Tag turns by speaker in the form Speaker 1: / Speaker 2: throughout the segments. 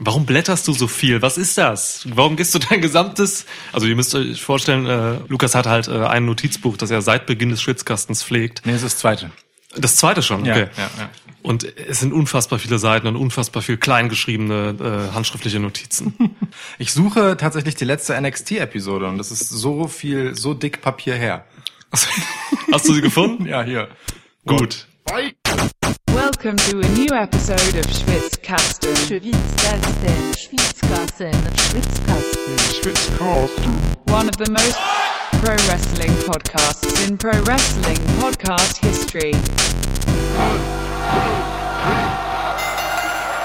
Speaker 1: Warum blätterst du so viel? Was ist das? Warum gehst du dein gesamtes... Also ihr müsst euch vorstellen, äh, Lukas hat halt äh, ein Notizbuch, das er seit Beginn des Schwitzkastens pflegt.
Speaker 2: Nee, das ist das zweite.
Speaker 1: Das zweite schon, okay.
Speaker 2: ja, ja.
Speaker 1: Und es sind unfassbar viele Seiten und unfassbar viel kleingeschriebene äh, handschriftliche Notizen.
Speaker 2: Ich suche tatsächlich die letzte NXT-Episode und das ist so viel, so dick Papier her.
Speaker 1: Hast du sie gefunden?
Speaker 2: Ja, hier.
Speaker 1: Gut.
Speaker 3: Welcome to a new episode of Schwitzkasten.
Speaker 4: Schwitzkasten, Schwitzkasten, Schwitzkasten.
Speaker 3: One of the most pro wrestling podcasts in pro wrestling podcast history.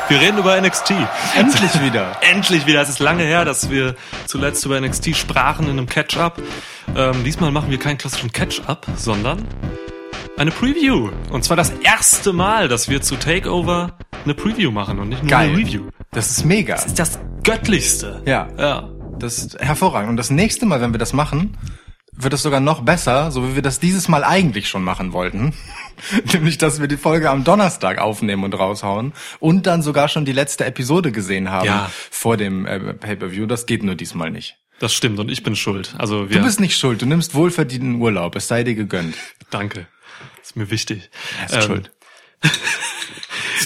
Speaker 1: Wir reden über NXT.
Speaker 2: Endlich wieder.
Speaker 1: Endlich wieder. Es ist lange her, dass wir zuletzt über NXT sprachen in einem Catch-up. Ähm, diesmal machen wir keinen klassischen Catch-up, sondern eine Preview. Und zwar das erste Mal, dass wir zu Takeover eine Preview machen und nicht nur
Speaker 2: Geil.
Speaker 1: eine Review.
Speaker 2: Das ist mega.
Speaker 1: Das ist das Göttlichste.
Speaker 2: Ja.
Speaker 1: Ja.
Speaker 2: Das ist hervorragend. Und das nächste Mal, wenn wir das machen, wird es sogar noch besser, so wie wir das dieses Mal eigentlich schon machen wollten. Nämlich, dass wir die Folge am Donnerstag aufnehmen und raushauen und dann sogar schon die letzte Episode gesehen haben
Speaker 1: Ja.
Speaker 2: vor dem äh, Pay-Per-View. Das geht nur diesmal nicht.
Speaker 1: Das stimmt und ich bin schuld. Also wir.
Speaker 2: Du bist nicht schuld, du nimmst wohlverdienten Urlaub, es sei dir gegönnt.
Speaker 1: Danke. Ist mir wichtig.
Speaker 2: Er ist schuld.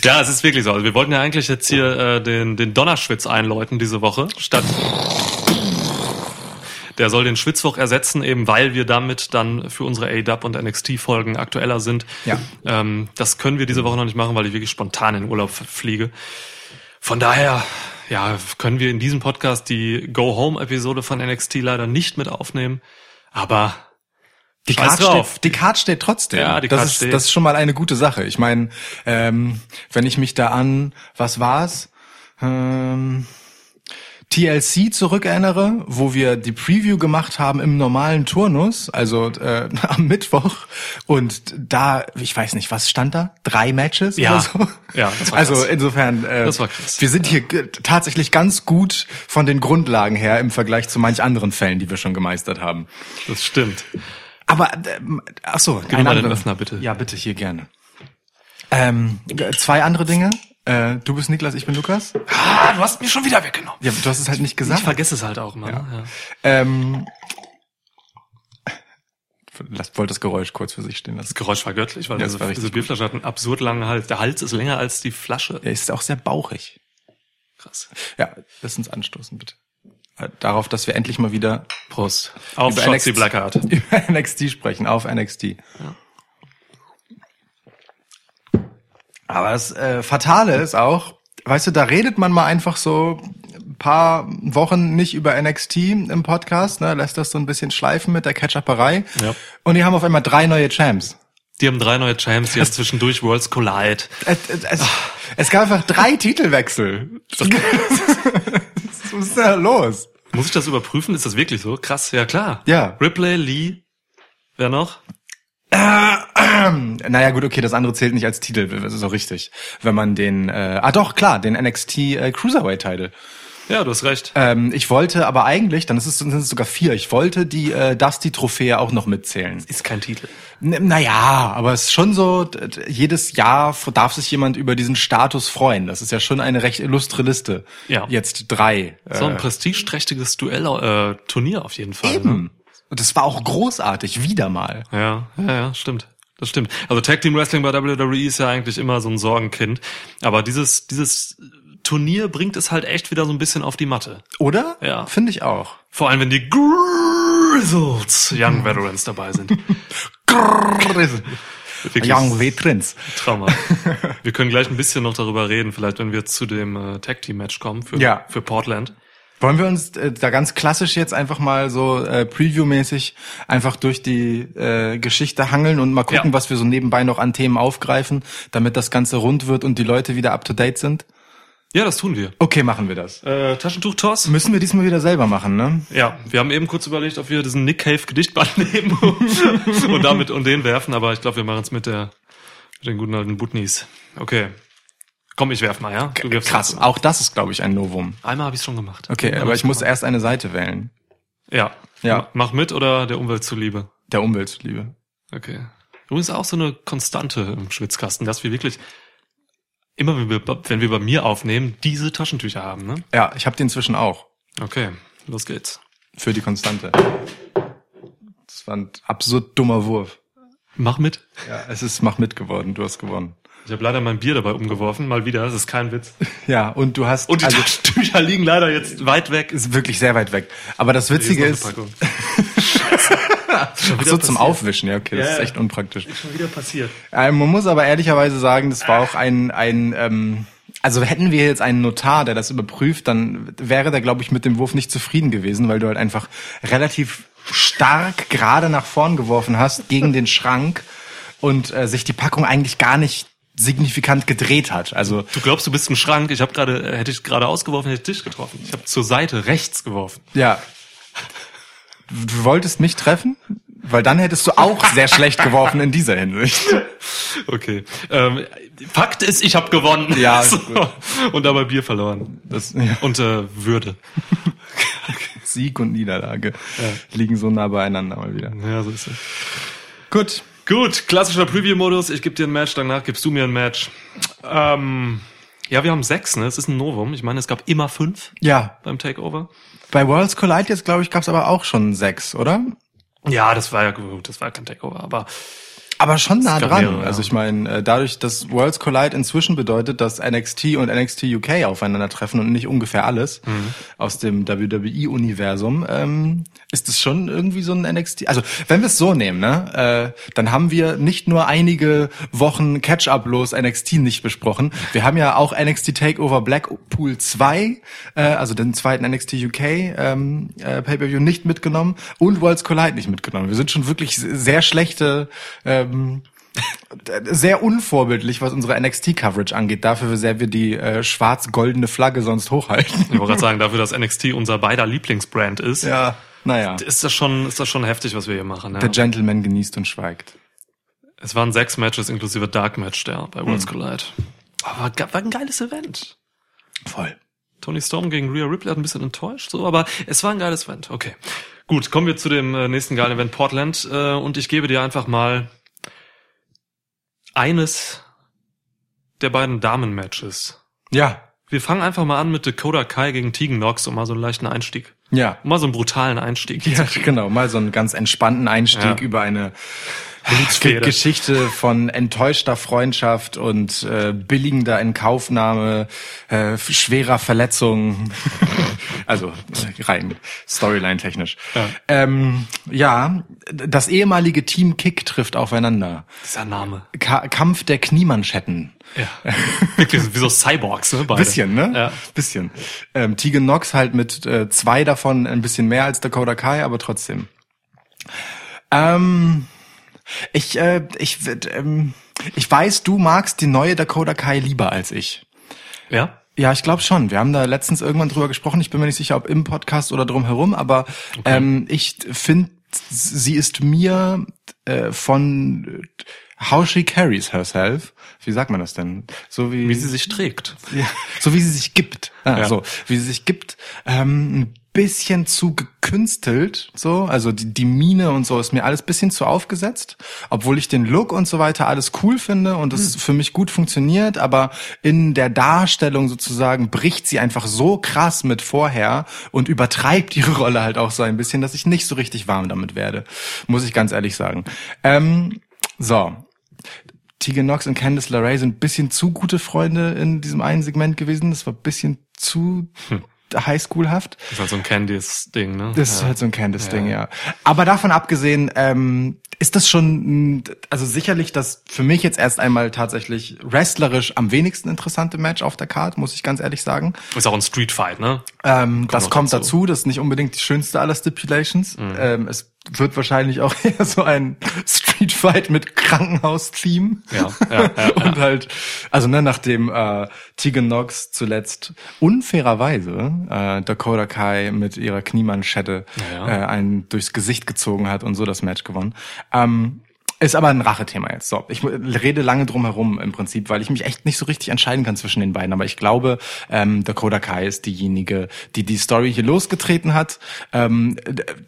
Speaker 1: Ja, es ist wirklich so. Also wir wollten ja eigentlich jetzt hier äh, den, den Donnerschwitz einläuten diese Woche, statt der soll den Schwitzwoch ersetzen, eben weil wir damit dann für unsere A-Dub und NXT-Folgen aktueller sind.
Speaker 2: Ja.
Speaker 1: Ähm, das können wir diese Woche noch nicht machen, weil ich wirklich spontan in den Urlaub fliege. Von daher, ja, können wir in diesem Podcast die Go-Home-Episode von NXT leider nicht mit aufnehmen. Aber
Speaker 2: Die
Speaker 1: Scheiß
Speaker 2: Card,
Speaker 1: drauf.
Speaker 2: steht, die Card steht trotzdem.
Speaker 1: Ja, die
Speaker 2: das
Speaker 1: Card
Speaker 2: ist,
Speaker 1: steht.
Speaker 2: Das ist schon mal eine gute Sache. Ich meine, ähm, wenn ich mich da an, was war's? Ähm, TLC zurückerinnere, wo wir die Preview gemacht haben im normalen Turnus, also äh, am Mittwoch. Und da, ich weiß nicht, was stand da? Drei Matches
Speaker 1: Ja.
Speaker 2: oder so?
Speaker 1: Ja, das war
Speaker 2: Also
Speaker 1: krass.
Speaker 2: insofern, äh,
Speaker 1: Das war krass.
Speaker 2: wir sind hier g- tatsächlich ganz gut von den Grundlagen her im Vergleich zu manch anderen Fällen, die wir schon gemeistert haben.
Speaker 1: das stimmt.
Speaker 2: Aber ähm, ach so,
Speaker 1: Gib mir mal den Öffner, bitte.
Speaker 2: Ja, bitte hier gerne. Ähm, zwei andere Dinge. Äh, du bist Niklas, ich bin Lukas.
Speaker 1: Ah, du hast mir schon wieder weggenommen.
Speaker 2: Ja, du hast es halt nicht
Speaker 1: Ich
Speaker 2: gesagt.
Speaker 1: vergesse es halt auch immer.
Speaker 2: Ja.
Speaker 1: ne? Ja.
Speaker 2: Ähm, lass wollte das Geräusch kurz für sich stehen
Speaker 1: Das
Speaker 2: lassen.
Speaker 1: Geräusch war göttlich, weil
Speaker 2: Ja, das
Speaker 1: diese, diese Bierflasche hat einen absurd langen Hals. Der Hals ist länger als die Flasche.
Speaker 2: Er ist auch sehr bauchig.
Speaker 1: Krass.
Speaker 2: Ja, lass uns anstoßen, bitte. Darauf, dass wir endlich mal wieder
Speaker 1: Prost. Auf
Speaker 2: Über NXT.
Speaker 1: Blackheart.
Speaker 2: über NXT sprechen, auf NXT. Aber das äh, Fatale ist auch, weißt du, da redet man mal einfach so ein paar Wochen nicht über NXT im Podcast, ne, lässt das so ein bisschen schleifen mit der Catch-Uperei.
Speaker 1: Ja.
Speaker 2: Und die haben auf einmal drei neue Champs.
Speaker 1: Die haben drei neue Champs, die haben zwischendurch Worlds Collide.
Speaker 2: Es, es, es, es gab einfach drei Titelwechsel. Was ist da los?
Speaker 1: Muss ich das überprüfen? Ist das wirklich so? Krass, ja klar.
Speaker 2: Ja.
Speaker 1: Ripley, Lee, wer noch?
Speaker 2: Naja, gut, okay, das andere zählt nicht als Titel, das ist so richtig. Wenn man den, äh, ah doch, klar, den NXT äh, Cruiserweight-Titel.
Speaker 1: Ja, du hast recht.
Speaker 2: Ähm, ich wollte aber eigentlich, dann ist es, sind es sogar vier, ich wollte die äh, Dusty-Trophäe auch noch mitzählen.
Speaker 1: Ist kein Titel.
Speaker 2: N naja, aber es ist schon so, jedes Jahr darf sich jemand über diesen Status freuen. Das ist ja schon eine recht illustre Liste.
Speaker 1: Ja.
Speaker 2: Jetzt drei.
Speaker 1: So ein
Speaker 2: Äh,
Speaker 1: prestigeträchtiges Duell, äh, Turnier auf jeden Fall. Ne?
Speaker 2: eben. Und das war auch großartig, wieder mal.
Speaker 1: Ja, ja, ja, stimmt. Das stimmt. Also Tag Team Wrestling bei WWE ist ja eigentlich immer so ein Sorgenkind. Aber dieses, dieses Turnier bringt es halt echt wieder so ein bisschen auf die Matte.
Speaker 2: Oder?
Speaker 1: Ja.
Speaker 2: Finde ich auch.
Speaker 1: Vor allem, wenn die Grizzles Young Veterans dabei sind. Wirklich
Speaker 2: Young Veterans.
Speaker 1: Trauma. Wir können gleich ein bisschen noch darüber reden, vielleicht wenn wir zu dem äh, Tag Team Match kommen für,
Speaker 2: Ja.
Speaker 1: für Portland.
Speaker 2: Wollen wir uns äh, da ganz klassisch jetzt einfach mal so äh, Preview-mäßig einfach durch die äh, Geschichte hangeln und mal gucken,
Speaker 1: Ja.
Speaker 2: was wir so nebenbei noch an Themen aufgreifen, damit das Ganze rund wird und die Leute wieder up to date sind?
Speaker 1: Ja, das tun wir.
Speaker 2: Okay, machen wir das.
Speaker 1: Äh, Taschentuch-Toss?
Speaker 2: Müssen wir diesmal wieder selber machen, ne?
Speaker 1: Ja, wir haben eben kurz überlegt, ob wir diesen Nick Cave Gedichtband nehmen und damit und den werfen, aber ich glaube, wir machen es mit der mit den guten alten Butnis. Okay. Komm, ich werf mal, ja? Du wirfst
Speaker 2: Krass,
Speaker 1: jetzt.
Speaker 2: auch das ist, glaube ich, ein Novum.
Speaker 1: Einmal habe ich schon gemacht.
Speaker 2: Okay,
Speaker 1: Einmal
Speaker 2: aber ich muss
Speaker 1: gemacht.
Speaker 2: erst eine Seite wählen.
Speaker 1: Ja.
Speaker 2: Ja.
Speaker 1: Mach mit oder der Umwelt zuliebe?
Speaker 2: Der Umwelt zuliebe.
Speaker 1: Okay. Übrigens auch so eine Konstante im Schwitzkasten, dass wir wirklich immer wenn wir, wenn wir bei mir aufnehmen, diese Taschentücher haben, ne?
Speaker 2: Ja, ich habe die inzwischen auch.
Speaker 1: Okay, los geht's.
Speaker 2: Für die Konstante. Das war ein absurd dummer Wurf.
Speaker 1: Mach mit.
Speaker 2: Ja, es ist mach mit geworden. Du hast gewonnen.
Speaker 1: Ich habe leider mein Bier dabei umgeworfen, mal wieder, das ist kein Witz.
Speaker 2: Ja, und du hast
Speaker 1: Und die
Speaker 2: also
Speaker 1: Taschentücher liegen leider jetzt weit weg.
Speaker 2: ist wirklich sehr weit weg. Aber das Witzige ist. ach so zum. Aufwischen. Ja, okay, das
Speaker 1: Ja,
Speaker 2: ist echt unpraktisch.
Speaker 1: Ist schon wieder passiert.
Speaker 2: Ähm, man muss aber ehrlicherweise sagen, das war auch ein, ein ähm, also hätten wir jetzt einen Notar, der das überprüft, dann wäre der, glaube ich, mit dem Wurf nicht zufrieden gewesen, weil du halt einfach relativ stark gerade nach vorn geworfen hast gegen den Schrank und äh, sich die Packung eigentlich gar nicht signifikant gedreht hat. Also
Speaker 1: Du glaubst, du bist ein Schrank. Ich habe gerade, hätte ich gerade ausgeworfen, hätte ich dich getroffen. Ich habe zur Seite rechts geworfen.
Speaker 2: ja, du wolltest mich treffen, weil dann hättest du auch sehr schlecht geworfen in dieser Hinsicht.
Speaker 1: Okay. Ähm, Fakt ist, ich habe gewonnen.
Speaker 2: Ja,
Speaker 1: so.
Speaker 2: gut.
Speaker 1: Und dabei Bier verloren.
Speaker 2: Das, ja.
Speaker 1: Und äh, Würde.
Speaker 2: Sieg und Niederlage liegen so nah beieinander mal wieder.
Speaker 1: Ja, so ist es.
Speaker 2: Gut.
Speaker 1: Gut, klassischer Preview-Modus. Ich gebe dir ein Match, danach gibst du mir ein Match. Ähm, ja, wir haben sechs, ne? Es ist ein Novum. Ich meine, es gab immer fünf
Speaker 2: Ja,
Speaker 1: beim Takeover.
Speaker 2: bei Worlds Collide jetzt, glaube ich, gab es aber auch schon sechs, oder?
Speaker 1: Ja, das war ja gut, das war kein Takeover, aber
Speaker 2: Aber schon nah dran.
Speaker 1: mehrere.
Speaker 2: Also ich meine, äh, dadurch, dass Worlds Collide inzwischen bedeutet, dass NXT und NXT UK aufeinandertreffen und nicht ungefähr alles
Speaker 1: Mhm.
Speaker 2: aus dem WWE-Universum, ähm, ist es schon irgendwie so ein NXT. Also wenn wir es so nehmen, ne, äh, dann haben wir nicht nur einige Wochen Catch-up-los NXT nicht besprochen. Wir haben ja auch NXT Takeover Blackpool 2, äh, also den zweiten NXT UK ähm, äh, Pay-per-View nicht mitgenommen und Worlds Collide nicht mitgenommen. Wir sind schon wirklich sehr schlechte ähm, sehr unvorbildlich, was unsere NXT-Coverage angeht, dafür, wie sehr wir die äh, schwarz-goldene Flagge sonst hochhalten.
Speaker 1: ich wollte gerade sagen, dafür, dass NXT unser beider Lieblingsbrand ist,
Speaker 2: Ja, naja.
Speaker 1: ist das schon, ist das schon heftig, was wir hier machen. Ja.
Speaker 2: Der Gentleman genießt und schweigt.
Speaker 1: Es waren sechs Matches inklusive Dark Match der bei Worlds Collide. Aber ge- war ein geiles Event.
Speaker 2: Voll.
Speaker 1: Tony Storm gegen Rhea Ripley hat ein bisschen enttäuscht, so, aber es war ein geiles Event. Okay. Gut, kommen wir zu dem äh, nächsten geilen Event Portland äh, und ich gebe dir einfach mal eines der beiden Damen-Matches.
Speaker 2: Ja,
Speaker 1: Wir fangen einfach mal an mit Dakota Kai gegen Tegan Knox, um mal so einen leichten Einstieg.
Speaker 2: ja.
Speaker 1: Um mal so einen brutalen Einstieg.
Speaker 2: Ja, genau. Mal so einen ganz entspannten Einstieg
Speaker 1: Ja.
Speaker 2: über eine. Geschichte von enttäuschter Freundschaft und äh, billigender Inkaufnahme, äh, schwerer Verletzung. also rein Storyline-technisch.
Speaker 1: Ja.
Speaker 2: Ähm, ja, das ehemalige Team Kick trifft aufeinander.
Speaker 1: Dieser Name.
Speaker 2: Ka Kampf der Kniemanschetten.
Speaker 1: Ja. Wirklich wie so Cyborgs, ne? Beide.
Speaker 2: Bisschen, ne?
Speaker 1: Ja.
Speaker 2: Bisschen. Ähm, Tegan Knox halt mit äh, zwei davon ein bisschen mehr als Dakota Kai, aber trotzdem. Ähm, ich, äh, ich, ähm, ich weiß, du magst die neue Dakota Kai lieber als ich.
Speaker 1: Ja?
Speaker 2: Ja, ich glaube schon. Wir haben da letztens irgendwann drüber gesprochen. Ich bin mir nicht sicher, ob im Podcast oder drumherum, aber ähm, ich finde, sie ist mir äh, von how she carries herself. Wie sagt man das denn? So wie,
Speaker 1: Wie sie sich trägt.
Speaker 2: ja, so wie sie sich gibt. Ah,
Speaker 1: Ja.
Speaker 2: So, wie sie sich gibt. Ähm, bisschen zu gekünstelt, so. Also die, die Mine und so ist mir alles bisschen zu aufgesetzt. Obwohl ich den Look und so weiter alles cool finde und es für mich gut funktioniert, aber in der Darstellung sozusagen bricht sie einfach so krass mit vorher und übertreibt ihre Rolle halt auch so ein bisschen, dass ich nicht so richtig warm damit werde. Muss ich ganz ehrlich sagen. Ähm, so. Tegan Knox und Candice LeRae sind ein bisschen zu gute Freunde in diesem einen Segment gewesen. Das war ein bisschen zu highschoolhaft.
Speaker 1: Das ist halt so ein Candice-Ding, ne?
Speaker 2: Das ist halt so ein Candice-Ding, ja. Aber davon abgesehen, ähm, ist das schon, also sicherlich das für mich jetzt erst einmal tatsächlich wrestlerisch am wenigsten interessante Match auf der Card, muss ich ganz ehrlich sagen.
Speaker 1: Ist auch ein Street Fight, ne?
Speaker 2: Ähm, das
Speaker 1: noch
Speaker 2: kommt
Speaker 1: dazu.
Speaker 2: dazu. das ist nicht unbedingt die schönste aller Stipulations. Ähm, es wird wahrscheinlich auch eher so ein Street Fight mit Krankenhaus-Theme.
Speaker 1: Ja, ja, ja,
Speaker 2: Und halt, also ne, nachdem äh, Tegan Knox zuletzt unfairerweise äh, Dakota Kai mit ihrer Kniemanschette
Speaker 1: Ja, ja.
Speaker 2: äh, einen durchs Gesicht gezogen hat und so das Match gewonnen. Ähm, Ist aber ein Rachethema jetzt. So, ich rede lange drum herum im Prinzip, weil ich mich echt nicht so richtig entscheiden kann zwischen den beiden. Aber ich glaube, ähm, Dakota Kai ist diejenige, die die Story hier losgetreten hat, ähm,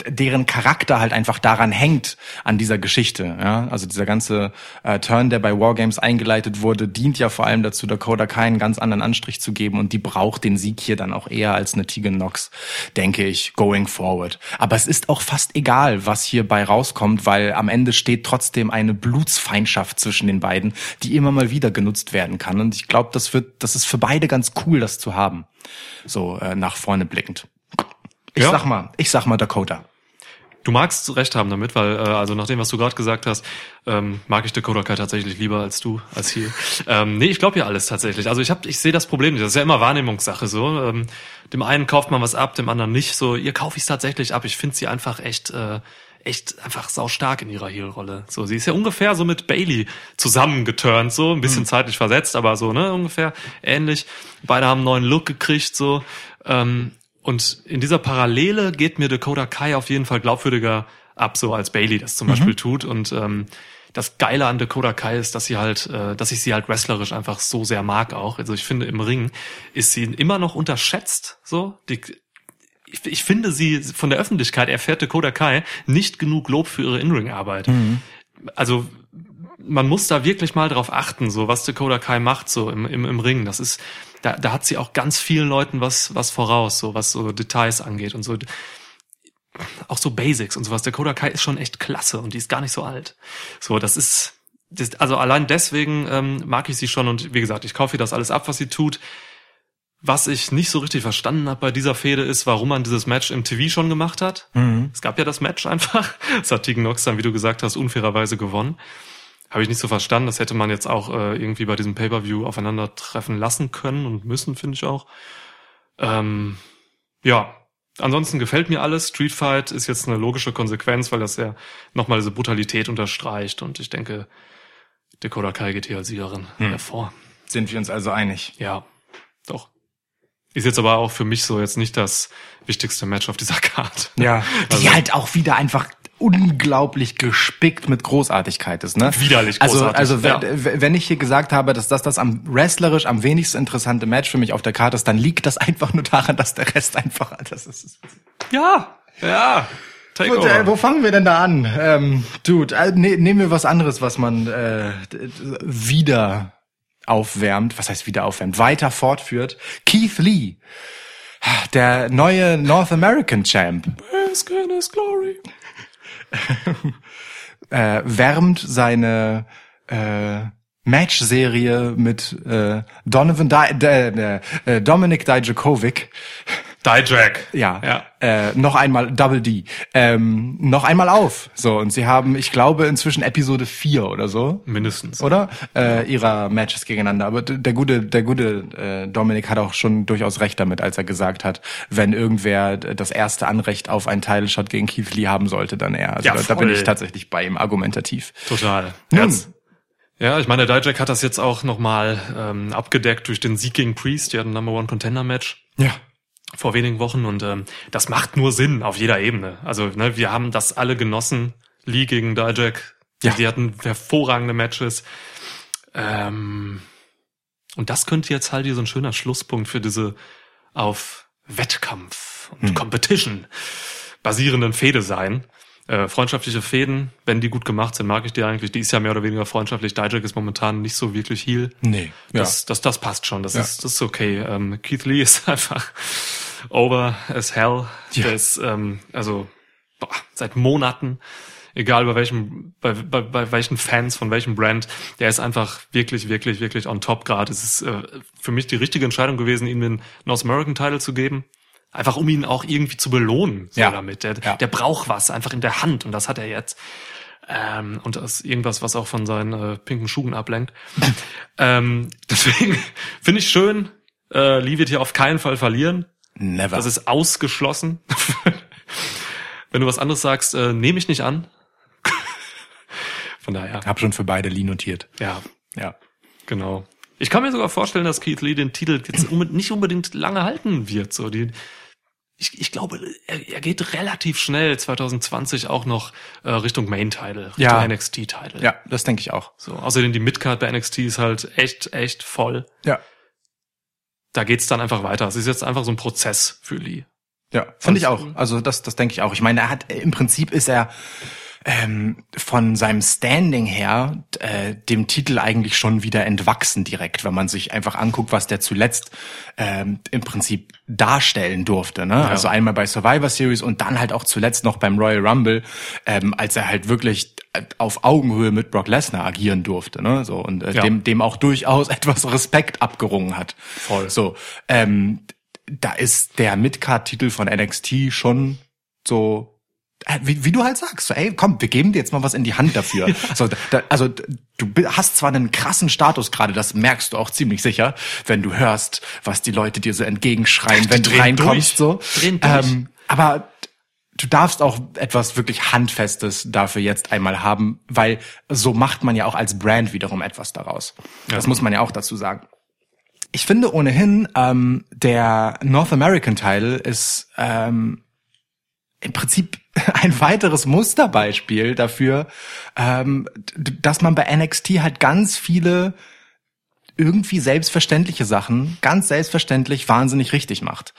Speaker 2: deren Charakter halt einfach daran hängt an dieser Geschichte. Ja? Also dieser ganze äh, Turn, der bei Wargames eingeleitet wurde, dient ja vor allem dazu, Dakota Kai einen ganz anderen Anstrich zu geben und die braucht den Sieg hier dann auch eher als eine Tegan Nox, denke ich, going forward. Aber es ist auch fast egal, was hierbei rauskommt, weil am Ende steht trotzdem eine Blutsfeindschaft zwischen den beiden, die immer mal wieder genutzt werden kann. Und ich glaube, das wird, das ist für beide ganz cool, das zu haben. So äh, nach vorne blickend. Ich
Speaker 1: Ja.
Speaker 2: sag mal, ich sag mal Dakota.
Speaker 1: Du magst recht haben damit, weil, äh, also nach dem, was du gerade gesagt hast, ähm, mag ich Dakota Kai tatsächlich lieber als du, als hier. ähm, nee, ich glaube ja alles tatsächlich. Also ich hab, ich sehe das Problem nicht. Das ist ja immer Wahrnehmungssache so. Ähm, dem einen kauft man was ab, dem anderen nicht. So, ihr kaufe ich es tatsächlich ab. Ich finde sie einfach echt, äh, echt einfach saustark in ihrer Heel-Rolle. So, sie ist ja ungefähr so mit Bailey zusammengeturnt, so ein bisschen zeitlich versetzt, aber so, ne, ungefähr ähnlich. Beide haben einen neuen Look gekriegt, so. Ähm, und in dieser Parallele geht mir Dakota Kai auf jeden Fall glaubwürdiger ab, so als Bailey das zum Beispiel tut. Und ähm, das Geile an Dakota Kai ist, dass sie halt, äh, dass ich sie halt wrestlerisch einfach so sehr mag auch. Also ich finde im Ring ist sie immer noch unterschätzt. So, die, ich, ich finde sie von der Öffentlichkeit erfährt Dakota Kai nicht genug Lob für ihre In-Ring-Arbeit. Also man muss da wirklich mal drauf achten, so was Dakota Kai macht so im, im, im Ring. Das ist, da, da hat sie auch ganz vielen Leuten was, was voraus, so was so Details angeht und so. Auch so Basics und sowas. Dakota Kai ist schon echt klasse und die ist gar nicht so alt. So, das ist, das, also allein deswegen ähm, mag ich sie schon und wie gesagt, ich kaufe ihr das alles ab, was sie tut. Was ich nicht so richtig verstanden habe bei dieser Fehde ist, warum man dieses Match im TV schon gemacht hat. Es gab ja das Match einfach. Das hat Tegan Nox dann, wie du gesagt hast, unfairerweise gewonnen. Habe ich nicht so verstanden. Das hätte man jetzt auch äh, irgendwie bei diesem Pay-Per-View aufeinandertreffen lassen können und müssen, finde ich auch. Ähm, ja, ansonsten gefällt mir alles. Street Fight ist jetzt eine logische Konsequenz, weil das ja nochmal diese Brutalität unterstreicht. Und ich denke, Dakota Kai geht hier als Siegerin hervor.
Speaker 2: Sind wir uns also einig?
Speaker 1: Ja. Ist jetzt aber auch für mich so jetzt nicht das wichtigste Match auf dieser Karte.
Speaker 2: Ja, die
Speaker 1: Also-
Speaker 2: halt auch wieder einfach unglaublich gespickt mit Großartigkeit ist, ne?
Speaker 1: Widerlich
Speaker 2: Also,
Speaker 1: großartig,
Speaker 2: also
Speaker 1: ja.
Speaker 2: wenn, ich hier gesagt habe, dass das das am wrestlerisch am wenigsten interessante Match für mich auf der Karte ist, dann liegt das einfach nur daran, dass der Rest einfach das ist.
Speaker 1: Ja, ja.
Speaker 2: Gut, äh, wo fangen wir denn da an? Ähm, dude, äh, ne, nehmen wir was anderes, was man äh, wieder aufwärmt. Was heißt wieder aufwärmt? Weiter fortführt. Keith Lee, der neue North American Champ.
Speaker 1: Skin is glory.
Speaker 2: äh, wärmt seine äh, Match-Serie mit äh, Donovan Di äh, äh, Dominik Dijakovic,
Speaker 1: Dijak.
Speaker 2: ja,
Speaker 1: Ja.
Speaker 2: Äh, noch einmal Double D, ähm, noch einmal auf. So und sie haben, ich glaube, inzwischen Episode 4 oder so.
Speaker 1: Mindestens.
Speaker 2: Oder äh, ihrer Matches gegeneinander. Aber der gute, der gute äh, Dominik hat auch schon durchaus recht damit, als er gesagt hat, wenn irgendwer das erste Anrecht auf einen Title Shot gegen Keith Lee haben sollte, dann er. Also
Speaker 1: Ja,
Speaker 2: da, da bin ich tatsächlich bei ihm argumentativ.
Speaker 1: Total.
Speaker 2: Nun.
Speaker 1: Jetzt- Ja, ich meine, der Dijak hat das jetzt auch nochmal ähm, abgedeckt durch den Sieg gegen Priest. Die hatten ein Number One Contender Match
Speaker 2: Ja.
Speaker 1: Vor wenigen Wochen und ähm, das macht nur Sinn auf jeder Ebene. Also ne, wir haben das alle genossen. Lee gegen Dijak.
Speaker 2: Ja.
Speaker 1: Die hatten hervorragende Matches. Ähm, und das könnte jetzt halt hier so ein schöner Schlusspunkt für diese auf Wettkampf und Competition basierenden Fehde sein. Äh, freundschaftliche Fäden, wenn die gut gemacht sind, mag ich die eigentlich. Die ist ja mehr oder weniger freundschaftlich. Dijak ist momentan nicht so wirklich Heal.
Speaker 2: Nee. Ja.
Speaker 1: Das, das, das passt schon. Das
Speaker 2: Ja.
Speaker 1: ist, das ist okay. Ähm, Keith Lee ist einfach over as hell.
Speaker 2: Ja.
Speaker 1: Der ist, ähm, also, boah, seit Monaten, egal bei welchem, bei, bei, bei welchen Fans von welchem Brand, der ist einfach wirklich, wirklich, wirklich on top gerade. Es ist äh, für mich die richtige Entscheidung gewesen, ihm den North American Title zu geben. Einfach um ihn auch irgendwie zu belohnen, so
Speaker 2: Ja.
Speaker 1: damit. Der,
Speaker 2: Ja.
Speaker 1: der braucht was einfach in der Hand und das hat er jetzt. Ähm, und das ist irgendwas, was auch von seinen äh, pinken Schuhen ablenkt. ähm, deswegen finde ich schön, äh, Lee wird hier auf keinen Fall verlieren.
Speaker 2: Never.
Speaker 1: Das ist ausgeschlossen. Wenn du was anderes sagst, äh, nehme ich nicht an. Von daher,
Speaker 2: Hab schon für beide Lee notiert.
Speaker 1: ja,
Speaker 2: Ja.
Speaker 1: genau. Ich kann mir sogar vorstellen, dass Keith Lee den Titel jetzt nicht unbedingt lange halten wird. So die, ich, ich glaube, er, er geht relativ schnell 2020 auch noch äh, Richtung Main-Title, Richtung
Speaker 2: Ja.
Speaker 1: NXT-Title.
Speaker 2: Ja, das denke ich auch.
Speaker 1: So, außerdem die Midcard bei NXT ist halt echt, echt voll.
Speaker 2: Ja.
Speaker 1: Da geht's dann einfach weiter. Es ist jetzt einfach so ein Prozess für Lee.
Speaker 2: Ja, finde ich auch. Also das, das denke ich auch. Ich meine, er hat im Prinzip ist er ähm, von seinem Standing her äh, dem Titel eigentlich schon wieder entwachsen direkt, wenn man sich einfach anguckt, was der zuletzt ähm, im Prinzip darstellen durfte. Ne? Also einmal bei Survivor Series und dann halt auch zuletzt noch beim Royal Rumble, ähm, als er halt wirklich äh, auf Augenhöhe mit Brock Lesnar agieren durfte, ne? So und äh,
Speaker 1: Ja.
Speaker 2: dem dem auch durchaus etwas Respekt abgerungen hat.
Speaker 1: Voll.
Speaker 2: So, ähm, da ist der Midcard-Titel von NXT schon so, wie, wie du halt sagst, so, ey, komm, wir geben dir jetzt mal was in die Hand dafür. So, da, also du hast zwar einen krassen Status gerade, das merkst du auch ziemlich sicher, wenn du hörst, was die Leute dir so entgegenschreien, wenn du reinkommst,
Speaker 1: durch.
Speaker 2: so. Ähm, aber du darfst auch etwas wirklich Handfestes dafür jetzt einmal haben, weil so macht man ja auch als Brand wiederum etwas daraus. Das muss man ja auch dazu sagen. Ich finde ohnehin, ähm, der North American Title ist ähm, im Prinzip ein weiteres Musterbeispiel dafür, ähm, dass man bei NXT halt ganz viele irgendwie selbstverständliche Sachen ganz selbstverständlich wahnsinnig richtig macht.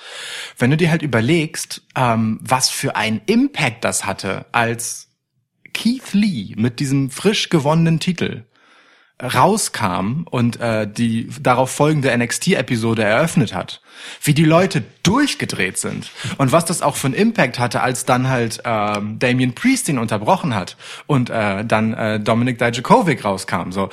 Speaker 2: Wenn du dir halt überlegst, ähm, was für einen Impact das hatte, als Keith Lee mit diesem frisch gewonnenen Titel rauskam und äh, die darauf folgende NXT-Episode eröffnet hat, wie die Leute durchgedreht sind und was das auch für einen Impact hatte, als dann halt ähm, Damien Priest ihn unterbrochen hat und äh, dann äh, Dominik Dijakovic rauskam. So,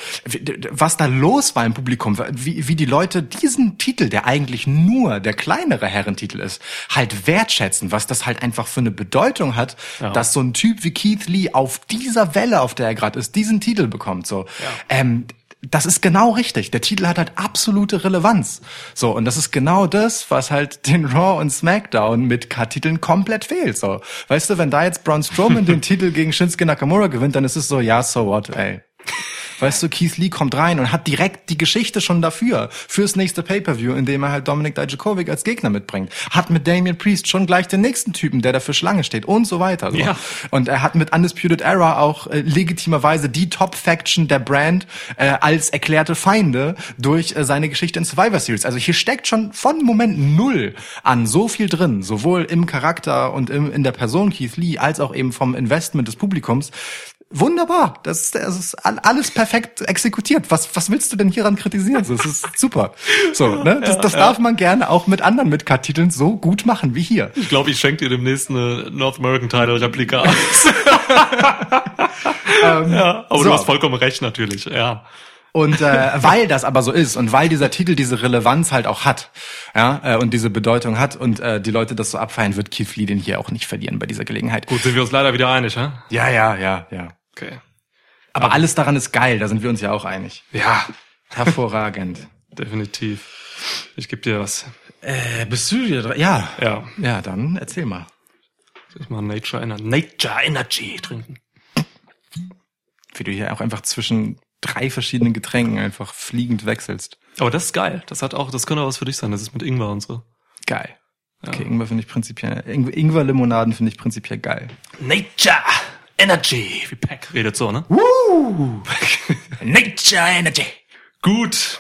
Speaker 2: was da los war im Publikum, wie, wie die Leute diesen Titel, der eigentlich nur der kleinere Herrentitel ist, halt wertschätzen, was das halt einfach für eine Bedeutung hat, dass so ein Typ wie Keith Lee auf dieser Welle, auf der er gerade ist, diesen Titel bekommt. So, ähm, das ist genau richtig. Der Titel hat halt absolute Relevanz. So, und das ist genau das, was halt den Raw und SmackDown mit K-Titeln komplett fehlt. So, weißt du, wenn da jetzt Braun Strowman den Titel gegen Shinsuke Nakamura gewinnt, dann ist es so, ja, so what, ey. Weißt du, Keith Lee kommt rein und hat direkt die Geschichte schon dafür, fürs nächste Pay-Per-View, indem er halt Dominik Dijakovic als Gegner mitbringt. Hat mit Damian Priest schon gleich den nächsten Typen, der dafür Schlange steht und so weiter. So.
Speaker 1: Ja.
Speaker 2: Und er hat mit Undisputed Era auch äh, legitimerweise die Top-Faction der Brand äh, als erklärte Feinde durch äh, seine Geschichte in Survivor Series. Also hier steckt schon von Moment null an so viel drin, sowohl im Charakter und im, in der Person Keith Lee, als auch eben vom Investment des Publikums. Wunderbar, das ist, das ist all- alles perfekt exekutiert. Was, was willst du denn hieran kritisieren? Das ist super. So, ne? Das, das darf man gerne auch mit anderen Midcard-Titeln so gut machen wie hier.
Speaker 1: Ich glaube, ich schenke dir demnächst eine North American Title Replika aus. ja, aber
Speaker 2: so.
Speaker 1: du hast vollkommen recht natürlich. Ja.
Speaker 2: Und äh, weil das aber so ist und weil dieser Titel diese Relevanz halt auch hat, ja, äh, und diese Bedeutung hat und äh, die Leute das so abfeiern, wird Keith Lee den hier auch nicht verlieren bei dieser Gelegenheit.
Speaker 1: Gut, sind wir uns leider wieder einig, hä?
Speaker 2: Ja, ja, ja, ja.
Speaker 1: Okay.
Speaker 2: Aber alles daran ist geil, da sind wir uns ja auch einig.
Speaker 1: Ja,
Speaker 2: Hervorragend.
Speaker 1: definitiv. Ich gebe dir was.
Speaker 2: äh, bist du wieder dran? Ja.
Speaker 1: Ja.
Speaker 2: Ja, dann erzähl mal.
Speaker 1: Soll ich mal Nature, Ener Nature Energy trinken?
Speaker 2: Wie du hier auch einfach zwischen drei verschiedenen Getränken einfach fliegend wechselst.
Speaker 1: Aber das ist geil. Das hat auch, das könnte auch was für dich sein. Das ist mit Ingwer und so.
Speaker 2: Geil. Okay, Ingwer finde ich prinzipiell, Ing- Ingwer-Limonaden finde ich prinzipiell geil.
Speaker 1: Nature Energy. Wie Pack redet so, ne?
Speaker 2: Nature Energy.
Speaker 1: Gut.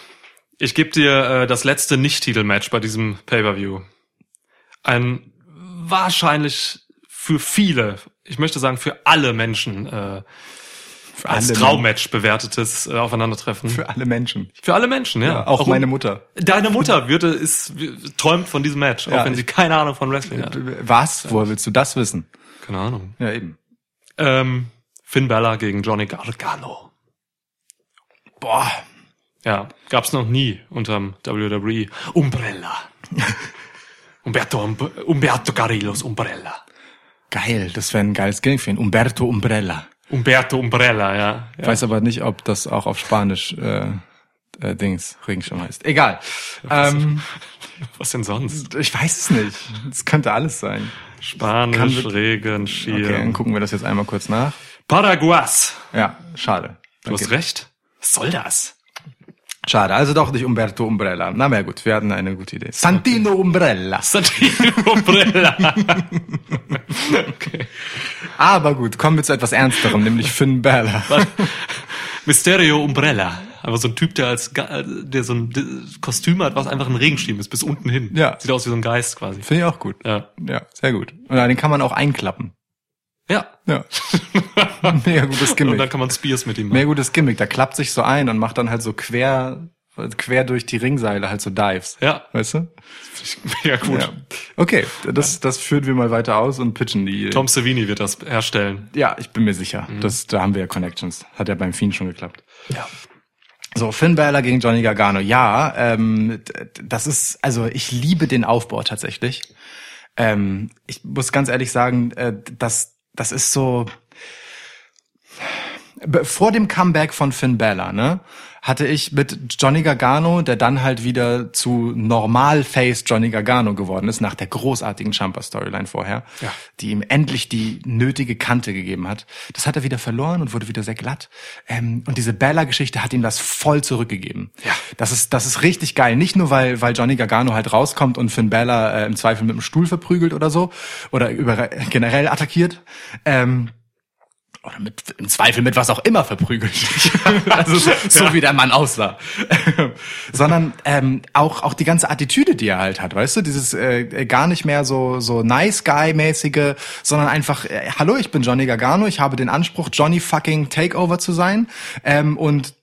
Speaker 1: Ich gebe dir äh, das letzte Nicht-Titel-Match bei diesem Pay-Per-View. Ein wahrscheinlich für viele, ich möchte sagen für alle Menschen, äh, als
Speaker 2: alle
Speaker 1: Traummatch bewertetes äh, Aufeinandertreffen.
Speaker 2: Für alle Menschen.
Speaker 1: Für alle Menschen, ja.
Speaker 2: Ja, auch
Speaker 1: Warum?
Speaker 2: meine Mutter.
Speaker 1: Deine Mutter würde ist träumt von diesem Match,
Speaker 2: Ja.
Speaker 1: auch wenn sie keine Ahnung von Wrestling hat.
Speaker 2: Was? Woher willst du das wissen?
Speaker 1: Keine Ahnung.
Speaker 2: Ja, eben.
Speaker 1: Ähm, Finn Bella gegen Johnny Gargano.
Speaker 2: Boah.
Speaker 1: Ja, gab's noch nie unterm WWE Umbrella. Umberto, Um- Umberto Carrillos Umbrella.
Speaker 2: Geil, das wäre ein geiles Game für ihn. Umberto Umbrella.
Speaker 1: Umberto Umbrella, ja.
Speaker 2: Ich
Speaker 1: ja.
Speaker 2: weiß aber nicht, ob das auch auf Spanisch äh, äh, Dings Regenschirm heißt. Egal. Ähm,
Speaker 1: Was denn sonst?
Speaker 2: ich weiß es nicht. Es könnte alles sein.
Speaker 1: Spanisch,
Speaker 2: Kann wir-
Speaker 1: Regenschirm.
Speaker 2: Okay, dann gucken wir das jetzt einmal kurz nach.
Speaker 1: Paraguas.
Speaker 2: Ja, schade.
Speaker 1: Du hast
Speaker 2: Okay.
Speaker 1: recht. Was soll das?
Speaker 2: Schade, also doch nicht Umberto Umbrella. Na ja gut, wir hatten eine gute Idee. Santino Umbrella.
Speaker 1: Santino Umbrella. okay.
Speaker 2: Aber gut, kommen wir zu etwas Ernsterem, nämlich Finn Balor.
Speaker 1: Mysterio Umbrella. Aber so ein Typ, der als Ge- der so ein Kostüm hat, was einfach ein Regenschirm ist, bis unten hin.
Speaker 2: Ja.
Speaker 1: Sieht aus wie so ein Geist quasi.
Speaker 2: Finde ich auch gut.
Speaker 1: Ja.
Speaker 2: Ja, sehr gut. Und den kann man auch einklappen.
Speaker 1: Ja.
Speaker 2: Ja. Mega gutes
Speaker 1: Und dann
Speaker 2: Gimmick.
Speaker 1: kann man Spears mit ihm
Speaker 2: Mega
Speaker 1: machen.
Speaker 2: gutes Gimmick. Da klappt sich so ein und macht dann halt so quer, quer durch die Ringseile halt so Dives.
Speaker 1: Ja.
Speaker 2: Weißt du?
Speaker 1: Mega gut.
Speaker 2: Ja. Okay, das, das führen wir mal weiter aus und pitchen die.
Speaker 1: Tom Savini wird das herstellen.
Speaker 2: Ja, ich bin mir sicher. Das, da haben wir ja Connections. Hat ja beim Fiend schon geklappt.
Speaker 1: Ja.
Speaker 2: So, Finn Balor gegen Johnny Gargano. Ja, ähm, das ist, also ich liebe den Aufbau tatsächlich. Ähm, ich muss ganz ehrlich sagen, äh, das, das ist so, vor dem Comeback von Finn Balor, ne, hatte ich mit Johnny Gargano, der dann halt wieder zu Normal-Face Johnny Gargano geworden ist, nach der großartigen Champa-Storyline vorher,
Speaker 1: Ja.
Speaker 2: die ihm endlich die nötige Kante gegeben hat. Das hat er wieder verloren und wurde wieder sehr glatt. Ähm, und diese Balor-Geschichte hat ihm das voll zurückgegeben.
Speaker 1: Ja.
Speaker 2: Das ist, das ist richtig geil. Nicht nur, weil, weil Johnny Gargano halt rauskommt und Finn Balor äh, im Zweifel mit dem Stuhl verprügelt oder so, oder über, generell attackiert, ähm, oder mit, im Zweifel mit was auch immer verprügelt. also so, so wie der Mann aussah. Sondern ähm, auch auch die ganze Attitüde, die er halt hat, weißt du, dieses äh, gar nicht mehr so so nice guy mäßige, sondern einfach äh, hallo, ich bin Johnny Gargano, ich habe den Anspruch Johnny fucking Takeover zu sein ähm, und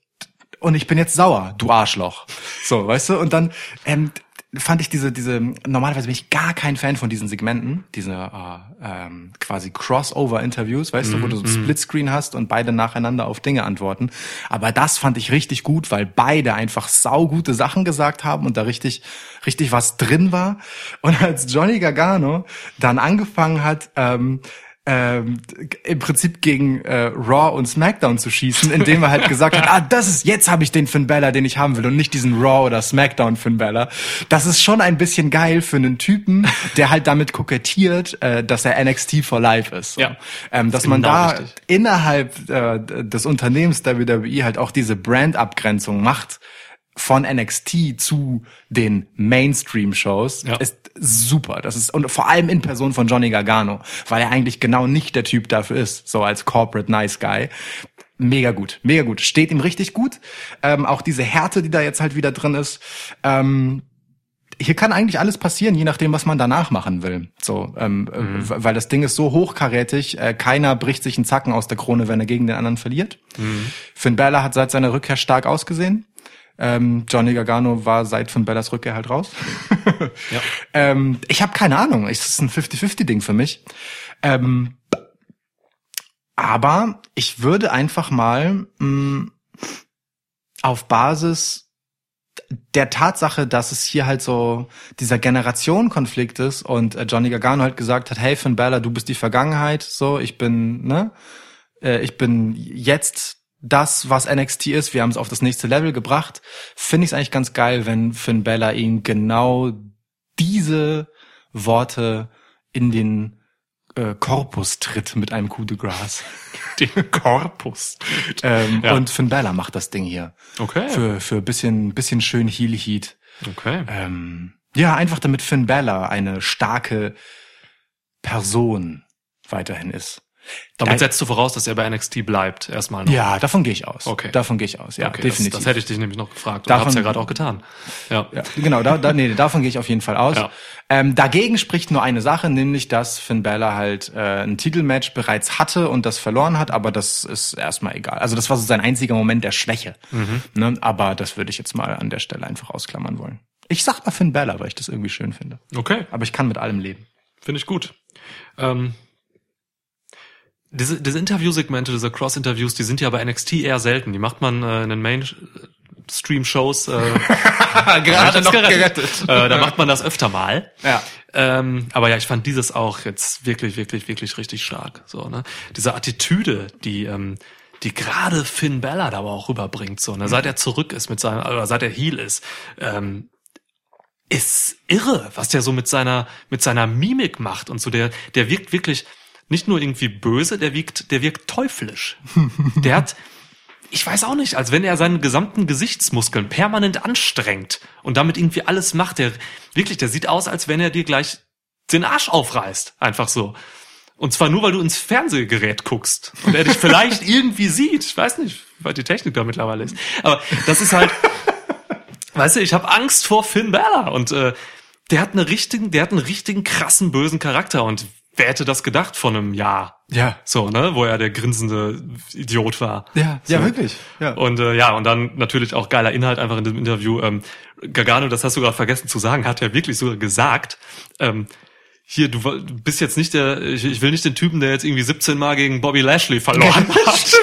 Speaker 2: und ich bin jetzt sauer, du Arschloch. So, weißt du? Und dann ähm, fand ich diese, diese, normalerweise bin ich gar kein Fan von diesen Segmenten, diese äh, ähm, quasi Crossover-Interviews, weißt du, wo du so ein Splitscreen hast und beide nacheinander auf Dinge antworten. Aber das fand ich richtig gut, weil beide einfach saugute Sachen gesagt haben und da richtig, richtig was drin war. Und als Johnny Gargano dann angefangen hat, ähm, ähm, im Prinzip gegen äh, Raw und SmackDown zu schießen, indem er halt gesagt hat, ah, das ist, jetzt habe ich den Finn Balor, den ich haben will und nicht diesen Raw oder SmackDown Finn Balor. Das ist schon ein bisschen geil für einen Typen, der halt damit kokettiert, äh, dass er NXT for Life ist. So.
Speaker 1: Ja.
Speaker 2: Ähm, dass man
Speaker 1: genau
Speaker 2: da
Speaker 1: richtig.
Speaker 2: innerhalb äh, des Unternehmens WWE halt auch diese Brandabgrenzung macht von NXT zu den Mainstream-Shows
Speaker 1: Ja.
Speaker 2: ist super. Das ist und vor allem in Person von Johnny Gargano, weil er eigentlich genau nicht der Typ dafür ist, so als Corporate Nice Guy. Mega gut, mega gut. Steht ihm richtig gut. Ähm, auch diese Härte, die da jetzt halt wieder drin ist. Ähm, hier kann eigentlich alles passieren, je nachdem, was man danach machen will. So, ähm, äh, weil das Ding ist so hochkarätig, äh, keiner bricht sich einen Zacken aus der Krone, wenn er gegen den anderen verliert. Finn Balor hat seit seiner Rückkehr stark ausgesehen. Ähm, Johnny Gargano war seit Finn Balors Rückkehr halt raus.
Speaker 1: Ja.
Speaker 2: ähm, ich habe keine Ahnung. Es ist ein 50-50-Ding für mich. Ähm, aber ich würde einfach mal mh, auf Basis der Tatsache, dass es hier halt so dieser Generationenkonflikt ist und äh, Johnny Gargano halt gesagt hat, hey Finn Balor, du bist die Vergangenheit, so ich bin, ne, äh, ich bin jetzt das, was NXT ist. Wir haben es auf das nächste Level gebracht. Finde ich es eigentlich ganz geil, wenn Finn Balor ihm genau diese Worte in den äh, Korpus tritt mit einem Coup de Grace.
Speaker 1: Den Korpus.
Speaker 2: Ähm,
Speaker 1: Ja.
Speaker 2: Und Finn Balor macht das Ding hier.
Speaker 1: Okay.
Speaker 2: Für, für bisschen, bisschen schön Heel Heat.
Speaker 1: Okay.
Speaker 2: Ähm, ja, einfach damit Finn Balor eine starke Person weiterhin ist.
Speaker 1: Damit setzt du voraus, dass er bei NXT bleibt, erstmal noch.
Speaker 2: ja, davon gehe ich aus.
Speaker 1: Okay.
Speaker 2: Davon gehe ich aus, ja,
Speaker 1: okay,
Speaker 2: definitiv.
Speaker 1: Das, das hätte ich dich nämlich noch gefragt. Du
Speaker 2: Davon-
Speaker 1: hast ja gerade auch getan. Ja.
Speaker 2: Ja, genau, da, da, nee, davon gehe ich auf jeden Fall aus.
Speaker 1: Ja.
Speaker 2: Ähm, dagegen spricht nur eine Sache, nämlich dass Finn Balor halt äh, ein Titelmatch bereits hatte und das verloren hat, aber das ist erstmal egal. Also das war so sein einziger Moment der Schwäche.
Speaker 1: Mhm.
Speaker 2: Ne? Aber das würde ich jetzt mal an der Stelle einfach ausklammern wollen. Ich sag mal Finn Balor, weil ich das irgendwie schön finde.
Speaker 1: Okay.
Speaker 2: Aber ich kann mit allem leben.
Speaker 1: Finde ich gut. Ähm, diese, diese Interviewsegmente, diese Cross-Interviews, die sind ja bei NXT eher selten. Die macht man äh, in den Mainstream-Shows. Äh,
Speaker 2: Gerade
Speaker 1: noch gerettet. äh, da macht man das öfter mal.
Speaker 2: Ja.
Speaker 1: Ähm, aber ja, ich fand dieses auch jetzt wirklich, wirklich, wirklich richtig stark. So, ne? Diese Attitüde, die, ähm, die gerade Finn Balor da aber auch rüberbringt, so, ne? seit er zurück ist mit seinem, oder seit er Heel ist, ähm, ist irre, was der so mit seiner, mit seiner Mimik macht und so. Der, der wirkt wirklich nicht nur irgendwie böse, der wirkt, der wirkt teuflisch. der hat, ich weiß auch nicht, als wenn er seine gesamten Gesichtsmuskeln permanent anstrengt und damit irgendwie alles macht. Der wirklich, der sieht aus, als wenn er dir gleich den Arsch aufreißt, einfach so. Und zwar nur, weil du ins Fernsehgerät guckst und er dich vielleicht irgendwie sieht. Ich weiß nicht, weil die Technik da mittlerweile ist. Aber das ist halt, weißt du, ich habe Angst vor Finn Balor und äh, der hat eine richtigen, der hat einen richtigen krassen bösen Charakter und wer hätte das gedacht vor einem Jahr?
Speaker 2: Ja.
Speaker 1: So, ne, wo er der grinsende Idiot war.
Speaker 2: Ja,
Speaker 1: so.
Speaker 2: ja, wirklich. Ja.
Speaker 1: Und äh, ja, und dann natürlich auch geiler Inhalt einfach in diesem Interview. Ähm, Gargano, das hast du gerade vergessen zu sagen, hat ja wirklich sogar gesagt, ähm, hier, du bist jetzt nicht der, ich, ich will nicht den Typen, der jetzt irgendwie 17 Mal gegen Bobby Lashley verloren hat.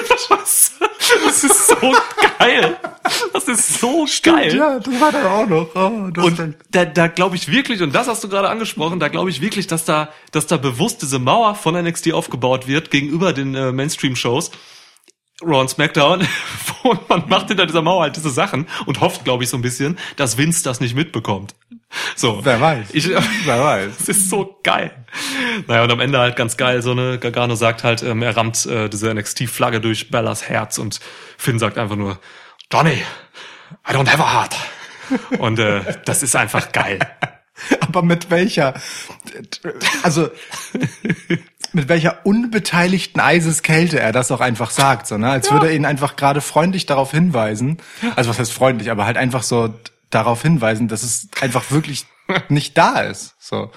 Speaker 1: Was? Das ist so geil. Das ist so geil.
Speaker 2: Ja, das war dann auch noch. Oh, das
Speaker 1: Und da, da glaube ich wirklich, und das hast du gerade angesprochen, da glaube ich wirklich, dass da, dass da bewusst diese Mauer von NXT aufgebaut wird gegenüber den äh, Mainstream-Shows. Raw und SmackDown, wo man macht hinter dieser Mauer halt diese Sachen und hofft, glaube ich, so ein bisschen, dass Vince das nicht mitbekommt. So.
Speaker 2: Wer weiß.
Speaker 1: Ich,
Speaker 2: Wer weiß.
Speaker 1: das ist so geil. Naja, und am Ende halt ganz geil, so eine Gargano sagt halt, ähm, er rammt äh, diese NXT-Flagge durch Bellas Herz und Finn sagt einfach nur, Johnny, I don't have a heart. Und äh, das ist einfach geil.
Speaker 2: Aber mit welcher, also mit welcher unbeteiligten Eiseskälte er das auch einfach sagt, so, ne? Als würde er ihn einfach gerade freundlich darauf hinweisen. Also was heißt freundlich, aber halt einfach so darauf hinweisen, dass es einfach wirklich nicht da ist. So.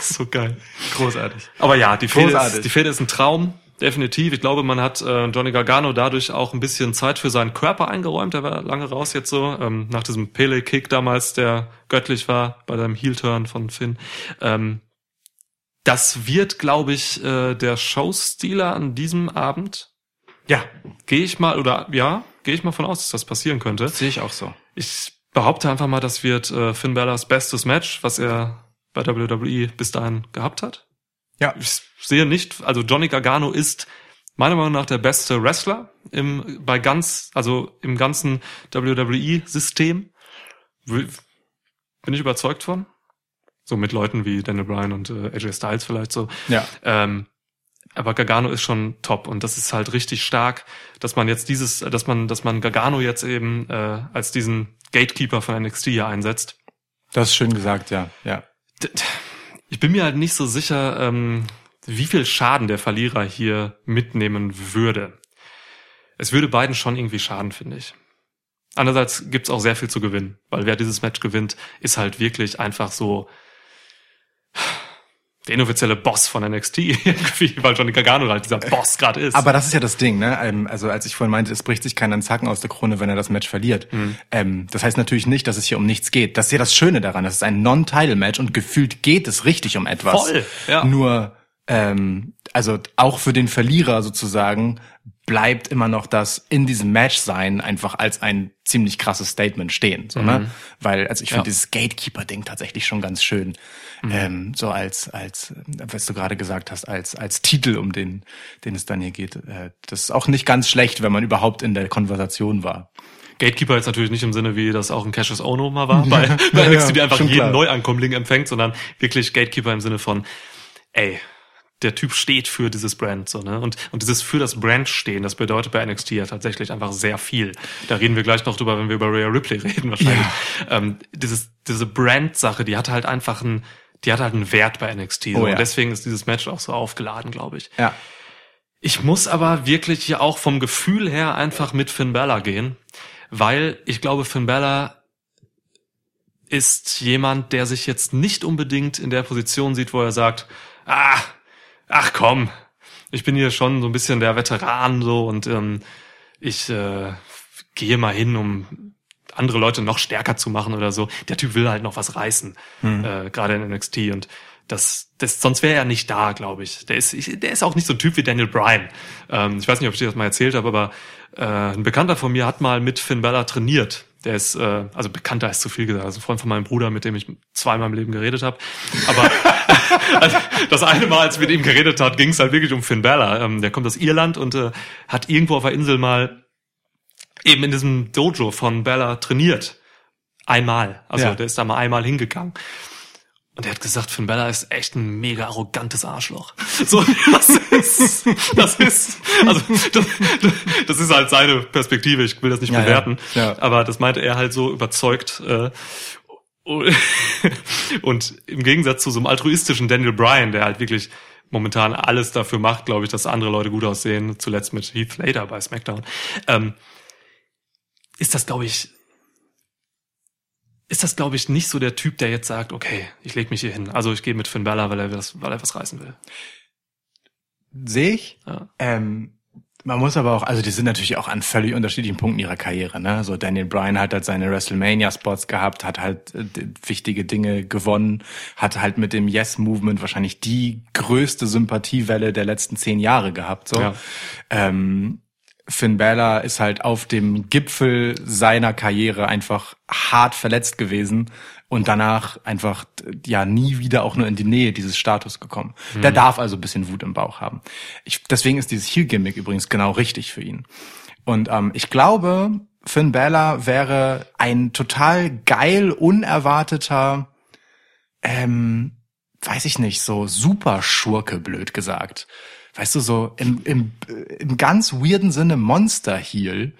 Speaker 1: so geil. Großartig. Aber ja, die Fehde,
Speaker 2: Großartig.
Speaker 1: ist, die Fehde ist ein Traum. Definitiv. Ich glaube, man hat äh, Johnny Gargano dadurch auch ein bisschen Zeit für seinen Körper eingeräumt. Er war lange raus jetzt so. Ähm, nach diesem Pele-Kick damals, der göttlich war bei seinem Heel-Turn von Finn. Ähm, das wird, glaube ich, äh, der Showstealer an diesem Abend. Ja, gehe ich mal, oder ja, gehe ich mal von aus, dass das passieren könnte.
Speaker 2: Sehe ich auch so.
Speaker 1: Ich behaupte einfach mal, das wird äh, Finn Balors bestes Match, was er bei WWE bis dahin gehabt hat.
Speaker 2: Ja.
Speaker 1: Ich sehe nicht, also Johnny Gargano ist meiner Meinung nach der beste Wrestler im bei ganz, also im ganzen WWE-System. Bin ich überzeugt von. So mit Leuten wie Daniel Bryan und äh, AJ Styles vielleicht so.
Speaker 2: Ja.
Speaker 1: Ähm, aber Gargano ist schon top und das ist halt richtig stark, dass man jetzt dieses, dass man, dass man Gargano jetzt eben äh, als diesen Gatekeeper von NXT hier einsetzt.
Speaker 2: Das ist schön gesagt, ja. Ja.
Speaker 1: Ich bin mir halt nicht so sicher, ähm, wie viel Schaden der Verlierer hier mitnehmen würde. Es würde beiden schon irgendwie schaden, finde ich. Andererseits gibt's auch sehr viel zu gewinnen, weil wer dieses Match gewinnt, ist halt wirklich einfach so der inoffizielle Boss von NXT weil Johnny Gargano halt dieser Boss gerade ist.
Speaker 2: Aber das ist ja das Ding, ne? Ähm, Also als ich vorhin meinte, es bricht sich keiner einen Zacken aus der Krone, wenn er das Match verliert. Ähm, das heißt natürlich nicht, dass es hier um nichts geht. Das ist ja das Schöne daran. Das ist ein Non-Title-Match und gefühlt geht es richtig um etwas.
Speaker 1: Voll, ja.
Speaker 2: Nur, ähm, also auch für den Verlierer sozusagen bleibt immer noch das in diesem Match sein einfach als ein ziemlich krasses Statement stehen, so, ne? Weil also ich finde
Speaker 1: Ja.
Speaker 2: dieses Gatekeeper-Ding tatsächlich schon ganz schön, ähm, so als als was du gerade gesagt hast, als als Titel, um den den es dann hier geht. Äh, das ist auch nicht ganz schlecht, wenn man überhaupt in der Konversation war.
Speaker 1: Gatekeeper jetzt natürlich nicht im Sinne, wie das auch ein Cassius Ono mal war, bei, bei
Speaker 2: Ja,
Speaker 1: NXT,
Speaker 2: ja,
Speaker 1: die einfach jeden
Speaker 2: klar.
Speaker 1: Neuankommling empfängt, sondern wirklich Gatekeeper im Sinne von, ey, der Typ steht für dieses Brand, so, ne? Und, und dieses für das Brand stehen, das bedeutet bei NXT ja tatsächlich einfach sehr viel. Da reden wir gleich noch drüber, wenn wir über Rhea Ripley reden, wahrscheinlich. Ähm, dieses, diese Brand-Sache, die hat halt einfach einen, die hat halt einen Wert bei NXT. So.
Speaker 2: Oh ja.
Speaker 1: Und deswegen ist dieses Match auch so aufgeladen, glaube ich.
Speaker 2: Ja.
Speaker 1: Ich muss aber wirklich hier auch vom Gefühl her einfach mit Finn Balor gehen, weil ich glaube, Finn Balor ist jemand, der sich jetzt nicht unbedingt in der Position sieht, wo er sagt, ah, ach komm, ich bin hier schon so ein bisschen der Veteran so und ähm, ich äh, gehe mal hin, um andere Leute noch stärker zu machen oder so. Der Typ will halt noch was reißen, äh, gerade in NXT und das, das, sonst wäre er nicht da, glaube ich. Der ist, ich, der ist auch nicht so ein Typ wie Daniel Bryan. Ähm, ich weiß nicht, ob ich dir das mal erzählt habe, aber äh, ein Bekannter von mir hat mal mit Finn Balor trainiert. Der ist, äh, also Bekannter ist zu viel gesagt, also ein Freund von meinem Bruder, mit dem ich zweimal im Leben geredet habe. Aber also, das eine Mal, als ich mit ihm geredet hat, ging es halt wirklich um Finn Balor. Ähm, der kommt aus Irland und äh, hat irgendwo auf der Insel mal eben in diesem Dojo von Bella trainiert. Einmal. Also
Speaker 2: Ja.
Speaker 1: der ist da mal einmal hingegangen. Und er hat gesagt, Finn Bella ist echt ein mega arrogantes Arschloch. So, das ist, das ist, also, das, das ist halt seine Perspektive. Ich will das nicht
Speaker 2: Ja, ja.
Speaker 1: bewerten.
Speaker 2: Ja.
Speaker 1: Aber das meinte er halt so überzeugt. Äh, und im Gegensatz zu so einem altruistischen Daniel Bryan, der halt wirklich momentan alles dafür macht, glaube ich, dass andere Leute gut aussehen, zuletzt mit Heath Slater bei SmackDown, ähm, ist das, glaube ich, ist das, glaube ich, nicht so der Typ, der jetzt sagt, okay, ich leg mich hier hin. Also ich gehe mit Finn Balor, weil er was, weil er was reißen will.
Speaker 2: Sehe ich.
Speaker 1: Ja.
Speaker 2: Ähm, man muss aber auch, also die sind natürlich auch an völlig unterschiedlichen Punkten ihrer Karriere. Ne? So Daniel Bryan hat halt seine WrestleMania-Spots gehabt, hat halt äh, wichtige Dinge gewonnen, hat halt mit dem Yes-Movement wahrscheinlich die größte Sympathiewelle der letzten zehn Jahre gehabt. So.
Speaker 1: Ja.
Speaker 2: Ähm, Finn Balor ist halt auf dem Gipfel seiner Karriere einfach hart verletzt gewesen und danach einfach ja nie wieder auch nur in die Nähe dieses Status gekommen. Der darf also ein bisschen Wut im Bauch haben. Ich, deswegen ist dieses Heel-Gimmick übrigens genau richtig für ihn. Und ähm, ich glaube, Finn Balor wäre ein total geil, unerwarteter, ähm, weiß ich nicht, so super Schurke, blöd gesagt. Weißt du, so im, im, äh, im ganz weirden Sinne Monster-Heel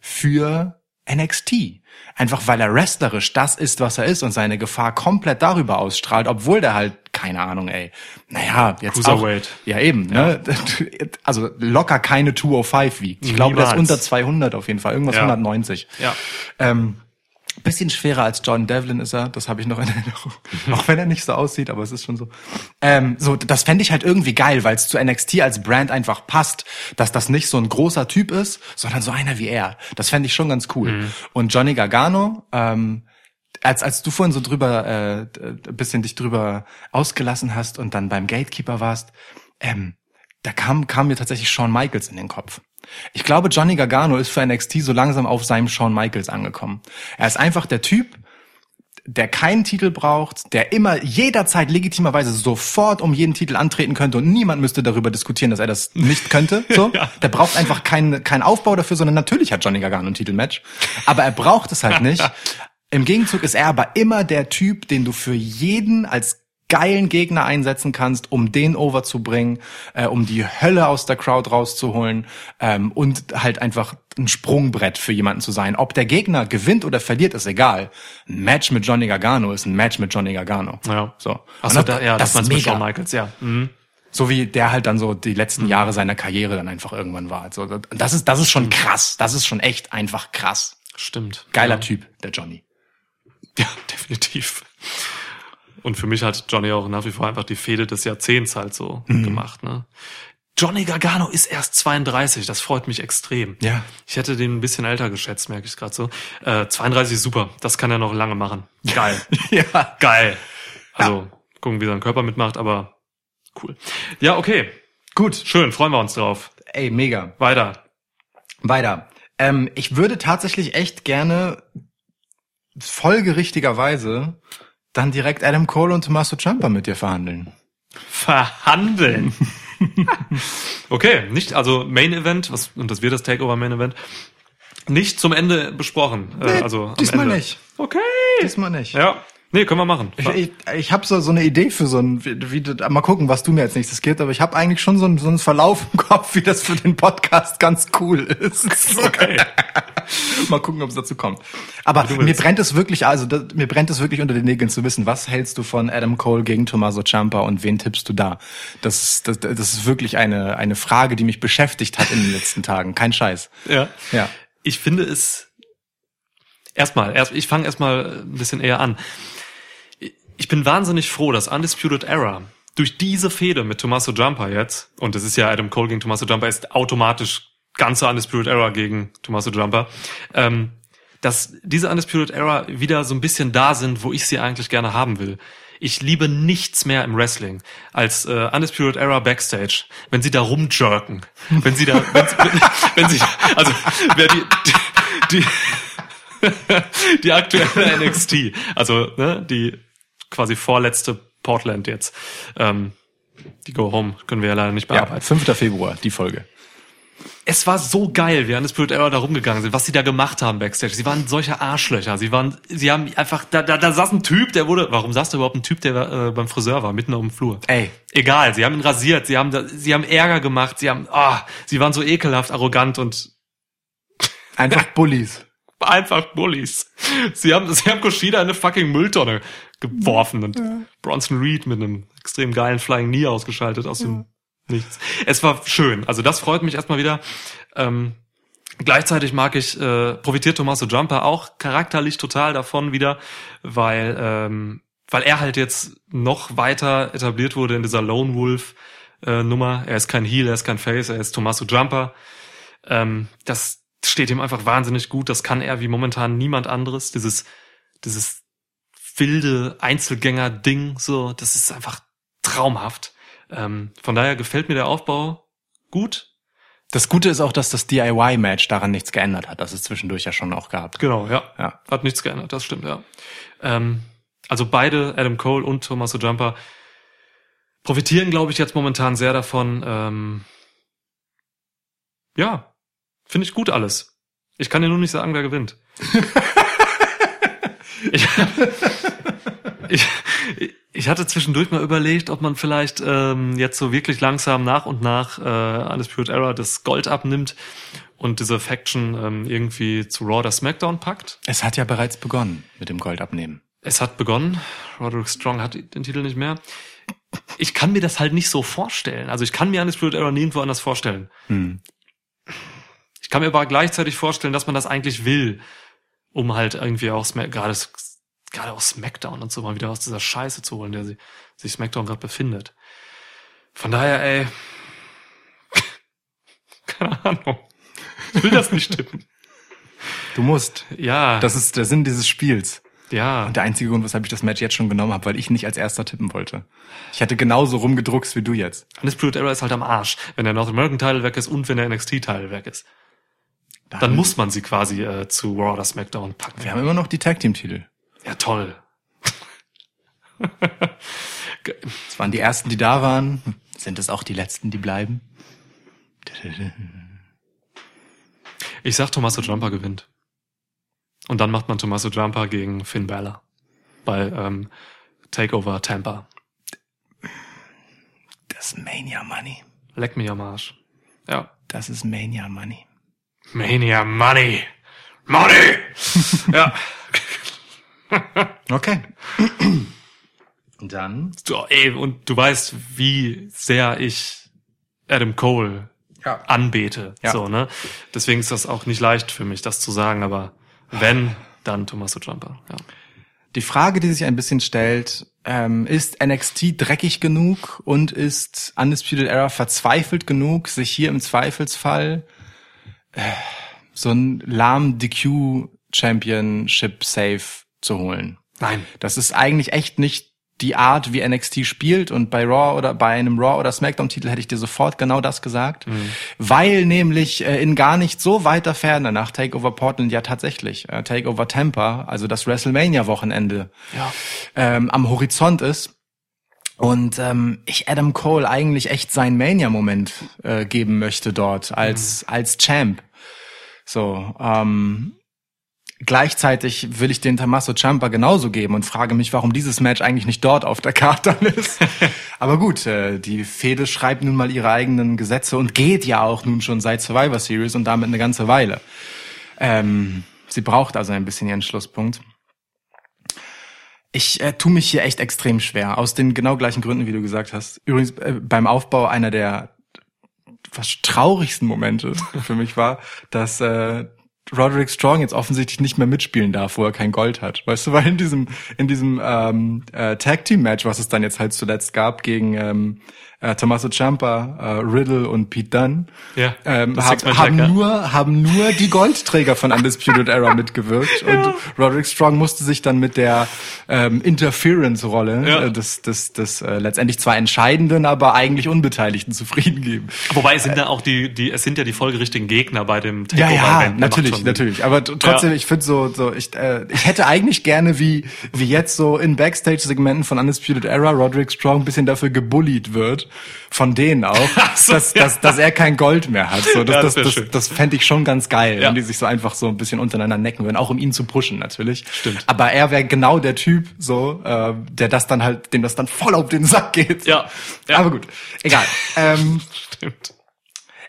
Speaker 2: für NXT. Einfach weil er wrestlerisch das ist, was er ist und seine Gefahr komplett darüber ausstrahlt, obwohl der halt, keine Ahnung, ey, naja, jetzt auch,
Speaker 1: Cruiserweight.
Speaker 2: ja eben, ne, also locker keine 205 wiegt. Ich glaube, der ist unter 200 auf jeden Fall, irgendwas
Speaker 1: Ja.
Speaker 2: 190.
Speaker 1: Ja.
Speaker 2: Ähm, bisschen schwerer als John Devlin ist er, das habe ich noch in Erinnerung. Auch wenn er nicht so aussieht, aber es ist schon so. Ähm, so, das fände ich halt irgendwie geil, weil es zu NXT als Brand einfach passt, dass das nicht so ein großer Typ ist, sondern so einer wie er. Das fände ich schon ganz cool. Und Johnny Gargano, ähm, als, als du vorhin so drüber, äh, ein bisschen dich drüber ausgelassen hast und dann beim Gatekeeper warst, ähm, da kam, kam mir tatsächlich Shawn Michaels in den Kopf. Ich glaube, Johnny Gargano ist für NXT so langsam auf seinem Shawn Michaels angekommen. Er ist einfach der Typ, der keinen Titel braucht, der immer jederzeit legitimerweise sofort um jeden Titel antreten könnte und niemand müsste darüber diskutieren, dass er das nicht könnte. So, der braucht einfach keinen keinen Aufbau dafür, sondern natürlich hat Johnny Gargano ein Titelmatch, aber er braucht es halt nicht. Im Gegenzug ist er aber immer der Typ, den du für jeden als geilen Gegner einsetzen kannst, um den over zu bringen, äh, um die Hölle aus der Crowd rauszuholen ähm, und halt einfach ein Sprungbrett für jemanden zu sein. Ob der Gegner gewinnt oder verliert, ist egal. Ein Match mit Johnny Gargano ist ein Match mit Johnny Gargano.
Speaker 1: Ja.
Speaker 2: So.
Speaker 1: Achso, da, ja, das,
Speaker 2: ist
Speaker 1: meinst du mit
Speaker 2: mega.
Speaker 1: Shawn Michaels, ja. Mhm.
Speaker 2: So wie der halt dann so die letzten Jahre seiner Karriere dann einfach irgendwann war. So, das ist, das ist schon krass. Das ist schon echt einfach krass.
Speaker 1: Stimmt.
Speaker 2: Geiler
Speaker 1: ja.
Speaker 2: Typ, der Johnny.
Speaker 1: Ja, definitiv. Und für mich hat Johnny auch nach wie vor einfach die Fehde des Jahrzehnts halt so
Speaker 2: Mhm.
Speaker 1: gemacht, ne? Johnny Gargano ist erst 32, das freut mich extrem.
Speaker 2: Ja.
Speaker 1: Ich hätte den ein bisschen älter geschätzt, merke ich gerade so. Äh, 32 ist super, das kann er noch lange machen. Geil.
Speaker 2: ja.
Speaker 1: Geil. Also, gucken, wie sein Körper mitmacht, aber cool. Ja, okay.
Speaker 2: Gut.
Speaker 1: Schön, freuen wir uns drauf.
Speaker 2: Ey, mega.
Speaker 1: Weiter.
Speaker 2: Weiter. Ähm, ich würde tatsächlich echt gerne folgerichtigerweise dann direkt Adam Cole und Tommaso Ciampa mit dir verhandeln.
Speaker 1: Verhandeln. okay, nicht, also Main Event, was, und das wird das Takeover Main Event, nicht zum Ende besprochen. Äh,
Speaker 2: Nee,
Speaker 1: also
Speaker 2: diesmal
Speaker 1: Ende.
Speaker 2: nicht.
Speaker 1: Okay.
Speaker 2: Diesmal nicht.
Speaker 1: Ja. Nee, können wir machen.
Speaker 2: Ich, ich, ich habe so, so eine Idee für so ein, wie, wie, mal gucken, was du mir als nächstes gibt, aber ich habe eigentlich schon so einen, so einen Verlauf im Kopf, wie das für den Podcast ganz cool ist.
Speaker 1: Okay.
Speaker 2: mal gucken, ob es dazu kommt. Aber mir brennt es wirklich, also das, mir brennt es wirklich unter den Nägeln zu wissen, was hältst du von Adam Cole gegen Tommaso Ciampa und wen tippst du da? Das, das, das ist wirklich eine, eine Frage, die mich beschäftigt hat in den letzten Tagen. Kein Scheiß.
Speaker 1: Ja.
Speaker 2: Ja.
Speaker 1: Ich finde es erstmal, erst, ich fange erstmal ein bisschen eher an. Ich bin wahnsinnig froh, dass Undisputed Era durch diese Fehde mit Tommaso Jumper jetzt, und das ist ja Adam Cole gegen Tommaso Jumper, ist automatisch ganze Undisputed Era gegen Tommaso Jumper, ähm, dass diese Undisputed Era wieder so ein bisschen da sind, wo ich sie eigentlich gerne haben will. Ich liebe nichts mehr im Wrestling als äh, Undisputed Era Backstage, wenn sie da rumjerken, wenn sie da, wenn, wenn, wenn sie, also wer die, die, die, die aktuelle NXT, also ne, die quasi vorletzte Portland jetzt, ähm, die Go Home können wir ja leider nicht
Speaker 2: Ja,
Speaker 1: bearbeiten.
Speaker 2: 5. Februar, die Folge.
Speaker 1: es war so geil, wie Undisputed Era da rumgegangen sind, was sie da gemacht haben backstage. Sie waren solche Arschlöcher. Sie waren, sie haben einfach, da, da, da saß ein Typ, der wurde, warum saß da überhaupt ein Typ, der äh, beim Friseur war, mitten auf dem Flur?
Speaker 2: Ey.
Speaker 1: Egal, sie haben ihn rasiert, sie haben, sie haben Ärger gemacht, sie haben, ah, sie waren so ekelhaft, arrogant und
Speaker 2: Einfach Bullies.
Speaker 1: einfach Bullies. Sie haben, sie haben Kushida in eine fucking Mülltonne geworfen und Bronson Reed mit einem extrem geilen Flying Knee ausgeschaltet aus dem Nichts. Es war schön. Also das freut mich erstmal wieder. Ähm, gleichzeitig mag ich, äh, profitiert Tommaso Jumper auch charakterlich total davon wieder, weil, ähm, weil er halt jetzt noch weiter etabliert wurde in dieser Lone Wolf äh, Nummer. Er ist kein Heel, er ist kein Face, er ist Tommaso Jumper. Ähm, das steht ihm einfach wahnsinnig gut. Das kann er wie momentan niemand anderes. Dieses, dieses wilde Einzelgänger-Ding, so, das ist einfach traumhaft. Ähm, von daher gefällt mir der Aufbau gut.
Speaker 2: Das Gute ist auch, dass das DIY-Match daran nichts geändert hat, das es zwischendurch ja schon auch gab.
Speaker 1: Genau, ja.
Speaker 2: Ja.
Speaker 1: Hat nichts geändert, das stimmt, ja. Ähm, also beide, Adam Cole und Tommaso Jumper, profitieren, glaube ich, jetzt momentan sehr davon. Ähm, ja, finde ich gut alles. Ich kann dir nur nicht sagen, wer gewinnt. ich, ich, ich hatte zwischendurch mal überlegt, ob man vielleicht ähm, jetzt so wirklich langsam nach und nach äh, Undisputed Era das Gold abnimmt und diese Faction ähm, irgendwie zu Raw oder SmackDown packt.
Speaker 2: Es hat ja bereits begonnen mit dem Goldabnehmen.
Speaker 1: Es hat begonnen. Roderick Strong hat den Titel nicht mehr. Ich kann mir das halt nicht so vorstellen. Also ich kann mir Undisputed Era nirgendwo anders vorstellen.
Speaker 2: Hm.
Speaker 1: Ich kann mir aber gleichzeitig vorstellen, dass man das eigentlich will, um halt irgendwie auch Smack, gerade gerade auch SmackDown und so mal wieder aus dieser Scheiße zu holen, der sie, sich SmackDown gerade befindet. Von daher, ey, keine Ahnung. Ich will das nicht tippen.
Speaker 2: Du musst.
Speaker 1: Ja,
Speaker 2: Das ist der Sinn dieses Spiels.
Speaker 1: ja.
Speaker 2: Und der einzige Grund, weshalb ich das Match jetzt schon genommen habe, weil ich nicht als erster tippen wollte. Ich hätte genauso rumgedruckst wie du jetzt.
Speaker 1: Undisputed Era ist halt am Arsch, wenn der North American Title weg ist und wenn der NXT Title weg ist. Dann muss man sie quasi äh, zu Raw oder SmackDown packen.
Speaker 2: Wir haben immer noch die Tag Team Titel.
Speaker 1: Ja, toll.
Speaker 2: Das waren die ersten, die da waren. Sind es auch die letzten, die bleiben?
Speaker 1: Ich sag, Tommaso Jumper gewinnt. Und dann macht man Tommaso Jumper gegen Finn Balor bei ähm, Takeover Tampa.
Speaker 2: Das Mania Money.
Speaker 1: Leck mich am Arsch. Ja.
Speaker 2: Das ist Mania Money.
Speaker 1: Mania Money. Money! ja.
Speaker 2: Okay. Und dann?
Speaker 1: So, ey, und du weißt, wie sehr ich Adam Cole
Speaker 2: Ja.
Speaker 1: anbete.
Speaker 2: Ja.
Speaker 1: So, ne? Deswegen ist das auch nicht leicht für mich, das zu sagen, aber wenn, dann Tommaso Jumper. Ja.
Speaker 2: Die Frage, die sich ein bisschen stellt, ähm, ist NXT dreckig genug und ist Undisputed Era verzweifelt genug, sich hier im Zweifelsfall äh, so ein lahm DQ Championship Save zu holen?
Speaker 1: Nein.
Speaker 2: Das ist eigentlich echt nicht die Art, wie NXT spielt und bei Raw oder bei einem Raw oder SmackDown Titel hätte ich dir sofort genau das gesagt, weil nämlich äh, in gar nicht so weiter Ferne nach Takeover Portland ja tatsächlich äh, Takeover Tampa, also das WrestleMania Wochenende
Speaker 1: Ja.
Speaker 2: ähm, am Horizont ist und ähm, ich Adam Cole eigentlich echt seinen Mania-Moment äh, geben möchte dort als als Champ. So, ähm, gleichzeitig will ich den Tommaso Ciampa genauso geben und frage mich, warum dieses Match eigentlich nicht dort auf der Karte ist. Aber gut, äh, die Fehde schreibt nun mal ihre eigenen Gesetze und geht ja auch nun schon seit Survivor Series und damit eine ganze Weile. Ähm, sie braucht also ein bisschen ihren Schlusspunkt. Ich äh, tu mich hier echt extrem schwer, aus den genau gleichen Gründen, wie du gesagt hast. Übrigens äh, beim Aufbau einer der fast traurigsten Momente für mich war, dass äh, Roderick Strong jetzt offensichtlich nicht mehr mitspielen darf, wo er kein Gold hat. Weißt du, weil in diesem in diesem ähm, äh, Tag Team Match, was es dann jetzt halt zuletzt gab gegen ähm, äh, Tommaso Ciampa, äh, Riddle und Pete Dunne,
Speaker 1: Ja,
Speaker 2: ähm, hab, haben
Speaker 1: ja.
Speaker 2: nur haben nur die Goldträger von Undisputed Era mitgewirkt und Roderick Strong musste sich dann mit der ähm, Interference-Rolle
Speaker 1: Ja.
Speaker 2: äh, des des des äh, letztendlich zwar entscheidenden, aber eigentlich Unbeteiligten zufrieden geben.
Speaker 1: Wobei es sind ja auch die, die, es sind ja die folgerichtigen Gegner bei dem
Speaker 2: Ja, ja.
Speaker 1: Der
Speaker 2: natürlich, natürlich. Aber trotzdem,
Speaker 1: Ja.
Speaker 2: ich finde so, so ich, äh, ich hätte eigentlich gerne wie wie jetzt so in Backstage-Segmenten von Undisputed Era Roderick Strong ein bisschen dafür gebullied wird, von denen auch,
Speaker 1: so,
Speaker 2: dass,
Speaker 1: ja.
Speaker 2: dass, dass er kein Gold mehr hat. So, das
Speaker 1: Ja,
Speaker 2: das,
Speaker 1: das
Speaker 2: das fände ich schon ganz geil,
Speaker 1: Ja.
Speaker 2: wenn die sich so einfach so ein bisschen untereinander necken würden, auch um ihn zu pushen natürlich.
Speaker 1: Stimmt.
Speaker 2: Aber er wäre genau der Typ, so, äh, der das dann halt, dem das dann voll auf den Sack geht.
Speaker 1: Ja. Ja.
Speaker 2: Aber gut, egal. ähm,
Speaker 1: Stimmt.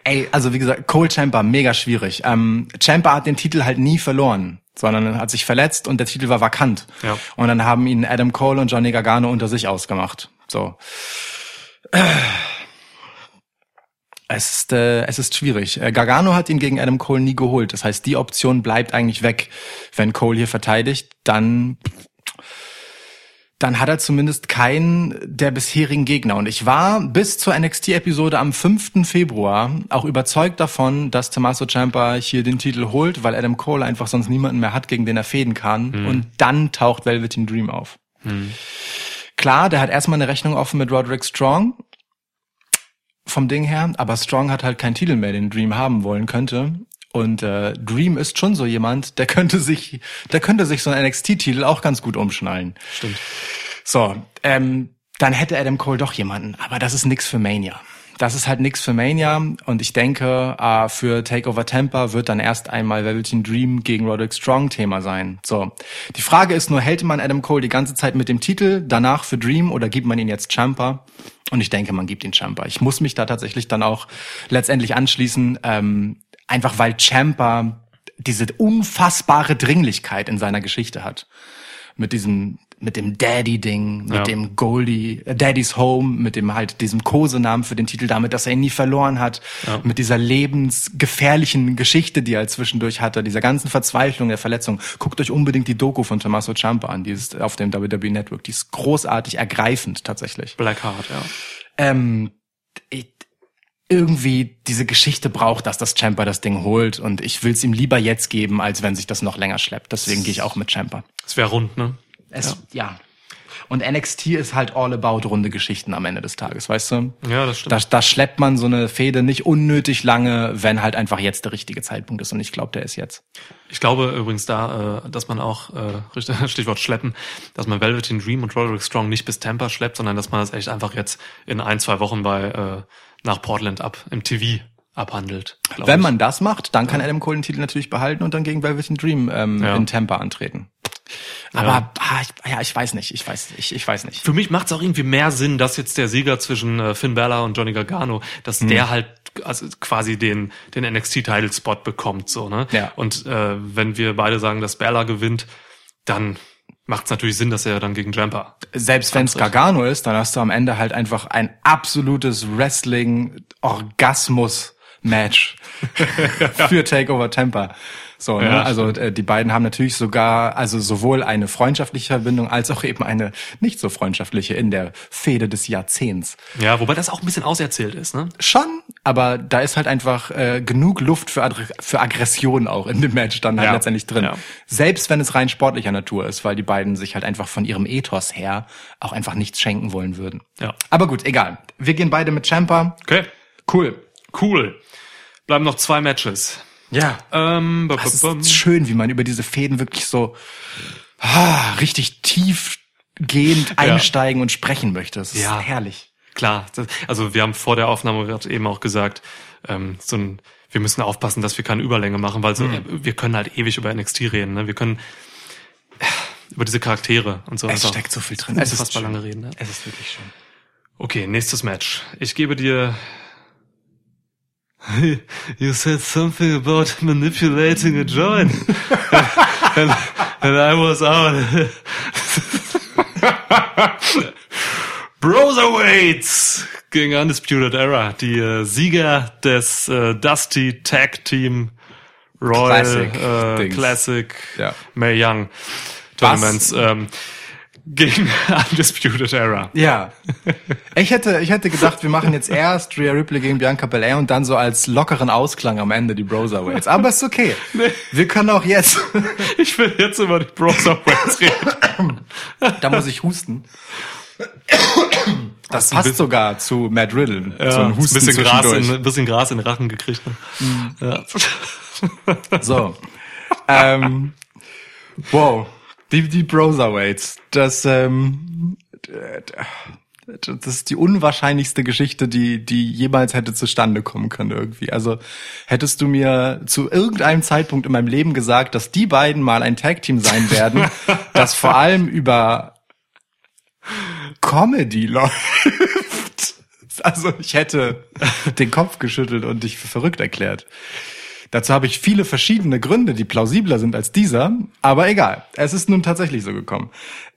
Speaker 2: Ey, also wie gesagt, Cole Champa, mega schwierig. Ähm, Champa hat den Titel halt nie verloren, sondern hat sich verletzt und der Titel war vakant.
Speaker 1: Ja.
Speaker 2: Und dann haben ihn Adam Cole und Johnny Gargano unter sich ausgemacht. So. Es ist, äh, es ist schwierig. Äh, Gargano hat ihn gegen Adam Cole nie geholt. Das heißt, die Option bleibt eigentlich weg. Wenn Cole hier verteidigt, dann dann hat er zumindest keinen der bisherigen Gegner. Und ich war bis zur NXT-Episode am 5. Februar auch überzeugt davon, dass Tommaso Ciampa hier den Titel holt, weil Adam Cole einfach sonst niemanden mehr hat, gegen den er fäden kann. Und dann taucht Velveteen Dream auf. Klar, der hat erstmal eine Rechnung offen mit Roderick Strong. Vom Ding her, aber Strong hat halt keinen Titel mehr, den Dream haben wollen könnte. Und äh, Dream ist schon so jemand, der könnte sich, der könnte sich so einen NXT-Titel auch ganz gut umschnallen.
Speaker 1: Stimmt.
Speaker 2: So, ähm, dann hätte Adam Cole doch jemanden, aber das ist nix für Mania. Das ist halt nix für Mania und ich denke, äh, für Takeover Tampa wird dann erst einmal Velveteen Dream gegen Roderick Strong Thema sein. So, die Frage ist nur, hält man Adam Cole die ganze Zeit mit dem Titel, danach für Dream oder gibt man ihn jetzt Champa? Und ich denke, man gibt ihn Champa. Ich muss mich da tatsächlich dann auch letztendlich anschließen, ähm, einfach weil Champa diese unfassbare Dringlichkeit in seiner Geschichte hat mit diesem mit dem Daddy-Ding, mit
Speaker 1: Ja.
Speaker 2: dem Goldie, äh, Daddy's Home, mit dem halt diesem Kosenamen für den Titel, damit, dass er ihn nie verloren hat,
Speaker 1: Ja.
Speaker 2: mit dieser lebensgefährlichen Geschichte, die er zwischendurch hatte, dieser ganzen Verzweiflung der Verletzung. Guckt euch unbedingt die Doku von Tommaso Ciampa an, die ist auf dem WWE Network, die ist großartig ergreifend tatsächlich
Speaker 1: Blackheart, ja.
Speaker 2: ähm, ich, irgendwie diese Geschichte braucht, dass das Champa das Ding holt und ich will es ihm lieber jetzt geben, als wenn sich das noch länger schleppt. Deswegen gehe ich auch mit Champa.
Speaker 1: Es wäre rund, ne?
Speaker 2: Es, ja. Und NXT ist halt all about runde Geschichten am Ende des Tages, weißt du?
Speaker 1: Ja, das stimmt.
Speaker 2: Da, da schleppt man so eine Fehde nicht unnötig lange, wenn halt einfach jetzt der richtige Zeitpunkt ist und ich glaube, der ist jetzt.
Speaker 1: Ich glaube übrigens da, äh, dass man auch, äh, Stichwort schleppen, dass man Velveteen Dream und Roderick Strong nicht bis Tampa schleppt, sondern dass man das echt einfach jetzt in ein, zwei Wochen bei äh, nach Portland ab im TV abhandelt.
Speaker 2: Wenn
Speaker 1: ich.
Speaker 2: man das macht, dann kann Adam Cole den Titel natürlich behalten und dann gegen Velvet Dream ähm,
Speaker 1: Ja.
Speaker 2: in Tampa antreten. Aber ah, ich, ja, ich weiß nicht, ich weiß, ich, ich weiß nicht.
Speaker 1: Für mich macht es auch irgendwie mehr Sinn, dass jetzt der Sieger zwischen äh, Finn Balor und Johnny Gargano, dass
Speaker 2: Mhm.
Speaker 1: der halt also quasi den den NXT Title Spot bekommt so ne
Speaker 2: Ja.
Speaker 1: und äh, wenn wir beide sagen, dass Balor gewinnt, dann macht es natürlich Sinn, dass er dann gegen Jampa
Speaker 2: selbst wenn es Gargano ist, dann hast du am Ende halt einfach ein absolutes Wrestling-Orgasmus-Match für Takeover Tampa. So, ne?
Speaker 1: Ja,
Speaker 2: also äh, die beiden haben natürlich sogar, also sowohl eine freundschaftliche Verbindung als auch eben eine nicht so freundschaftliche in der Fehde des Jahrzehnts.
Speaker 1: Ja, wobei das auch ein bisschen auserzählt ist, ne?
Speaker 2: Schon, aber da ist halt einfach äh, genug Luft für, Adre- für Aggression auch in dem Match dann halt
Speaker 1: Ja.
Speaker 2: letztendlich drin.
Speaker 1: Ja.
Speaker 2: Selbst wenn es rein sportlicher Natur ist, weil die beiden sich halt einfach von ihrem Ethos her auch einfach nichts schenken wollen würden.
Speaker 1: Ja.
Speaker 2: Aber gut, egal. Wir gehen beide mit Champa.
Speaker 1: Okay,
Speaker 2: Cool.
Speaker 1: cool. Bleiben noch zwei Matches.
Speaker 2: Ja.
Speaker 1: Ähm, bum,
Speaker 2: Es
Speaker 1: bum,
Speaker 2: ist schön, wie man über diese Fäden wirklich so ah, richtig tiefgehend einsteigen und sprechen möchte. Das ist
Speaker 1: Ja.
Speaker 2: herrlich.
Speaker 1: Klar, das, also wir haben vor der Aufnahme gerade eben auch gesagt, ähm, so ein, wir müssen aufpassen, dass wir keine Überlänge machen, weil so,
Speaker 2: Hm.
Speaker 1: äh, wir können halt ewig über NXT reden. Ne? Wir können äh, über diese Charaktere und so
Speaker 2: Es
Speaker 1: einfach
Speaker 2: steckt so viel drin. Es ist schön.
Speaker 1: lange reden. Ne?
Speaker 2: Es ist wirklich schön.
Speaker 1: Okay, nächstes Match. Ich gebe dir. You said something about manipulating a joint. and, and I was out. Broserweights gegen Undisputed Era. Die äh, Sieger des äh, Dusty Tag Team Royal
Speaker 2: Classic
Speaker 1: äh. Classic
Speaker 2: Ja.
Speaker 1: Mae Young Tournaments ähm, gegen Undisputed Era.
Speaker 2: Ja. Ich hätte, ich hätte gedacht, wir machen jetzt erst Rhea Ripley gegen Bianca Belair und dann so als lockeren Ausklang am Ende die Broserweights. Aber ist okay. Wir können auch jetzt.
Speaker 1: Ich will jetzt über die Broserweights reden.
Speaker 2: Da muss ich husten. Das passt sogar zu Matt Riddle. so ein
Speaker 1: ein
Speaker 2: Husten
Speaker 1: bisschen Gras, in, ein bisschen Gras in den Rachen gekriegt. Ne? Ja.
Speaker 2: So. ähm, wow. Die, die Broserweights. Das, ähm, das ist die unwahrscheinlichste Geschichte, die, die jemals hätte zustande kommen können irgendwie. Also hättest du mir zu irgendeinem Zeitpunkt in meinem Leben gesagt, dass die beiden mal ein Tag-Team sein werden, das vor allem über Comedy läuft. Also ich hätte den Kopf geschüttelt und dich für verrückt erklärt. Dazu habe ich viele verschiedene Gründe, die plausibler sind als dieser, aber egal. Es ist nun tatsächlich so gekommen.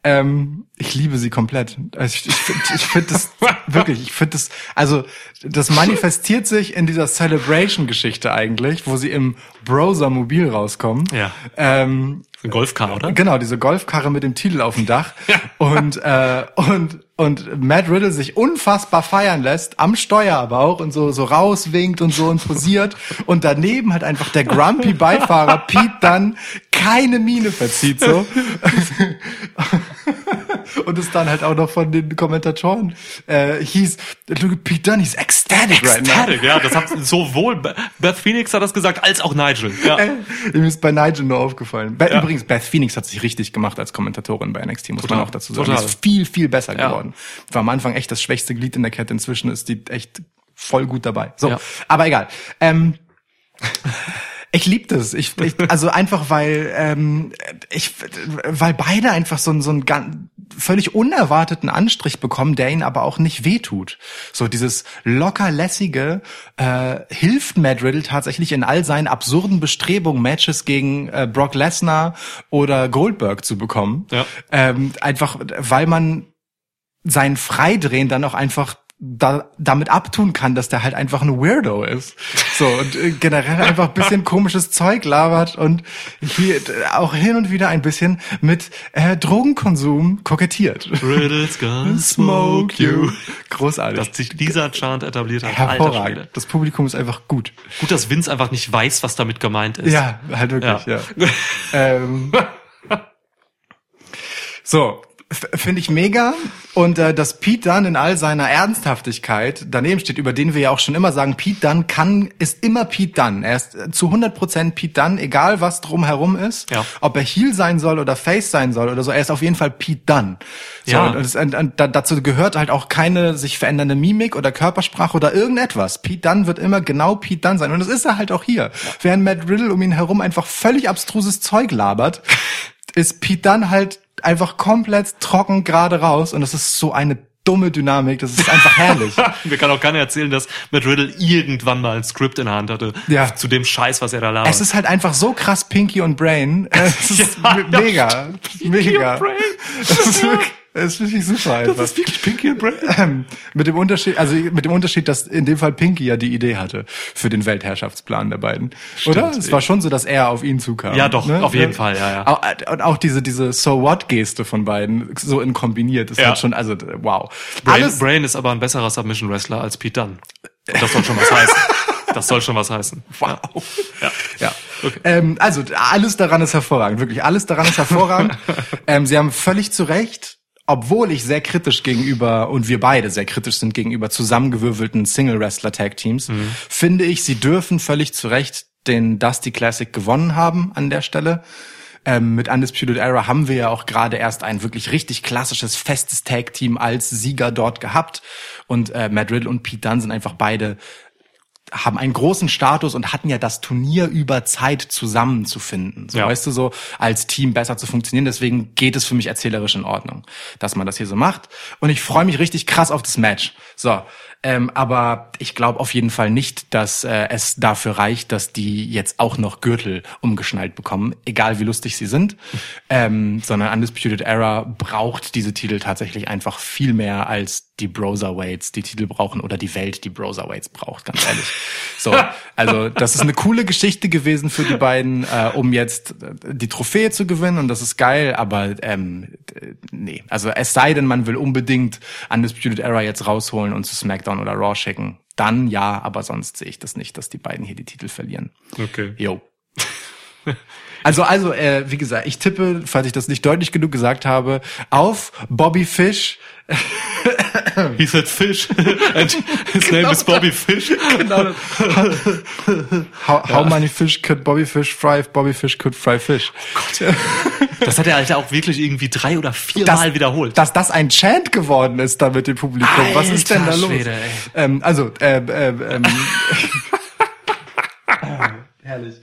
Speaker 2: Ähm, ich liebe sie komplett. Also ich, ich finde ich find das wirklich, ich finde das, also das manifestiert sich in dieser Celebration-Geschichte eigentlich, wo sie im Browser-Mobil rauskommen.
Speaker 1: Ja.
Speaker 2: Ähm,
Speaker 1: Ein Golfcar, oder?
Speaker 2: Genau, diese Golfkarre mit dem Titel auf dem Dach.
Speaker 1: Ja.
Speaker 2: Und, äh, und, und Matt Riddle sich unfassbar feiern lässt, am Steuer aber auch und so, so rauswinkt und so und posiert. Und daneben halt einfach der grumpy Beifahrer Pete dann keine Miene verzieht, so. Und es dann halt auch noch von den Kommentatoren äh, hieß, look at Pete Dunne, he's ecstatic, right now.
Speaker 1: Ecstatic, ja, das hat sowohl Be- Beth Phoenix hat das gesagt, als auch Nigel. Ja.
Speaker 2: Äh, Mir ist bei Nigel nur aufgefallen. Be
Speaker 1: Ja.
Speaker 2: Übrigens, Beth Phoenix hat sich richtig gemacht als Kommentatorin bei NXT, muss
Speaker 1: Total.
Speaker 2: man auch dazu sagen.
Speaker 1: Total.
Speaker 2: Die ist viel, viel besser
Speaker 1: Ja.
Speaker 2: geworden. War am Anfang echt das schwächste Glied in der Kette. Inzwischen ist die echt voll gut dabei. So,
Speaker 1: Ja.
Speaker 2: aber egal. Ähm, ich lieb das. Ich, ich, also einfach weil ähm, ich, weil beide einfach so, einen- so einen ganz, völlig unerwarteten Anstrich bekommen, der ihnen aber auch nicht wehtut. So dieses locker lässige äh, hilft Matt Riddle tatsächlich in all seinen absurden Bestrebungen, Matches gegen äh, Brock Lesnar oder Goldberg zu bekommen.
Speaker 1: Ja.
Speaker 2: Ähm, einfach, weil man sein Freidrehen dann auch einfach da, damit abtun kann, dass der halt einfach ein Weirdo ist. So, und äh, generell einfach ein bisschen komisches Zeug labert und hier äh, auch hin und wieder ein bisschen mit äh, Drogenkonsum kokettiert.
Speaker 1: Riddle's gonna smoke you.
Speaker 2: Großartig.
Speaker 1: Dass sich dieser Chant etabliert hat.
Speaker 2: Hervorragend. Das Publikum ist einfach gut.
Speaker 1: Gut, dass Vince einfach nicht weiß, was damit gemeint ist.
Speaker 2: Ja, halt wirklich, ja.
Speaker 1: Ja.
Speaker 2: ähm, so, finde ich mega. Und äh, dass Pete Dunne in all seiner Ernsthaftigkeit daneben steht, über den wir ja auch schon immer sagen, Pete Dunne kann, ist immer Pete Dunne. Er ist äh, zu 100% Pete Dunne, egal was drumherum ist.
Speaker 1: Ja.
Speaker 2: Ob er Heel sein soll oder Face sein soll oder so, er ist auf jeden Fall Pete Dunne. So,
Speaker 1: Ja.
Speaker 2: und, und, und da- dazu gehört halt auch keine sich verändernde Mimik oder Körpersprache oder irgendetwas. Pete Dunne wird immer genau Pete Dunne sein. Und das ist er halt auch hier. Während Matt Riddle um ihn herum einfach völlig abstruses Zeug labert, ist Pete Dunne halt einfach komplett trocken gerade raus. Und das ist so eine dumme Dynamik. Das ist einfach herrlich.
Speaker 1: Mir kann auch keiner erzählen, dass Matt Riddle irgendwann mal ein Skript in der Hand hatte.
Speaker 2: Ja.
Speaker 1: Zu dem Scheiß, was er da labert.
Speaker 2: Es ist halt einfach so krass Pinky und Brain. Es ist
Speaker 1: Ja,
Speaker 2: me-
Speaker 1: ja.
Speaker 2: mega. Mega.
Speaker 1: und Brain.
Speaker 2: Es ist wirklich, es ist wirklich super einfach.
Speaker 1: das ist wirklich Pinky und Brain.
Speaker 2: Ähm, mit dem Unterschied, also mit dem Unterschied, dass in dem Fall Pinky ja die Idee hatte für den Weltherrschaftsplan der beiden. Oder? Es war schon so, dass er auf ihn zukam.
Speaker 1: Ja, doch, auf jeden Fall, ja, ja.
Speaker 2: Auch, und auch diese, diese So What-Geste von beiden, so in kombiniert, ist
Speaker 1: Ja.
Speaker 2: halt schon, also, wow.
Speaker 1: Brain,
Speaker 2: Alles,
Speaker 1: Brain ist aber ein besserer Submission Wrestler als Pete Dunne. Und das soll schon was heißen. Das soll schon was heißen.
Speaker 2: wow.
Speaker 1: Ja.
Speaker 2: Ja. Ähm, also alles daran ist hervorragend, wirklich alles daran ist hervorragend. ähm, sie haben völlig zu Recht, obwohl ich sehr kritisch gegenüber und wir beide sehr kritisch sind gegenüber zusammengewürfelten Single-Wrestler-Tag-Teams, finde ich, sie dürfen völlig zu Recht den Dusty Classic gewonnen haben an der Stelle. Ähm, mit Undisputed Era haben wir ja auch gerade erst ein wirklich richtig klassisches, festes Tag-Team als Sieger dort gehabt. Und äh, Matt Riddle und Pete Dunne sind einfach beide haben einen großen Status und hatten ja das Turnier über Zeit zusammenzufinden. So,
Speaker 1: Ja.
Speaker 2: weißt du, so als Team besser zu funktionieren. Deswegen geht es für mich erzählerisch in Ordnung, dass man das hier so macht. Und ich freue mich richtig krass auf das Match. So, ähm, aber ich glaube auf jeden Fall nicht, dass äh, es dafür reicht, dass die jetzt auch noch Gürtel umgeschnallt bekommen, egal wie lustig sie sind. ähm, sondern Undisputed Era braucht diese Titel tatsächlich einfach viel mehr als die Browserweights die Titel brauchen oder die Welt die Browserweights braucht, ganz ehrlich. So, also das ist eine coole Geschichte gewesen für die beiden, äh, um jetzt äh, die Trophäe zu gewinnen und das ist geil, aber ähm, äh, nee, also es sei denn, man will unbedingt Undisputed Era jetzt rausholen und zu SmackDown oder Raw schicken, dann ja, aber sonst sehe ich das nicht, dass die beiden hier die Titel verlieren.
Speaker 1: Okay.
Speaker 2: Jo. Also, also, äh, wie gesagt, ich tippe, falls ich das nicht deutlich genug gesagt habe, auf Bobby Fish.
Speaker 1: He said Fish. And his name is Bobby Fish.
Speaker 2: Genau. How, how many fish could Bobby Fish fry if Bobby Fish could fry fish?
Speaker 1: Das hat er halt auch wirklich irgendwie drei oder vier
Speaker 2: dass,
Speaker 1: Mal wiederholt.
Speaker 2: Dass das ein Chant geworden ist da mit dem Publikum. Was ist denn da
Speaker 1: Alter
Speaker 2: los?
Speaker 1: Schwede,
Speaker 2: ähm, also, äh, äh, ähm, Herrlich.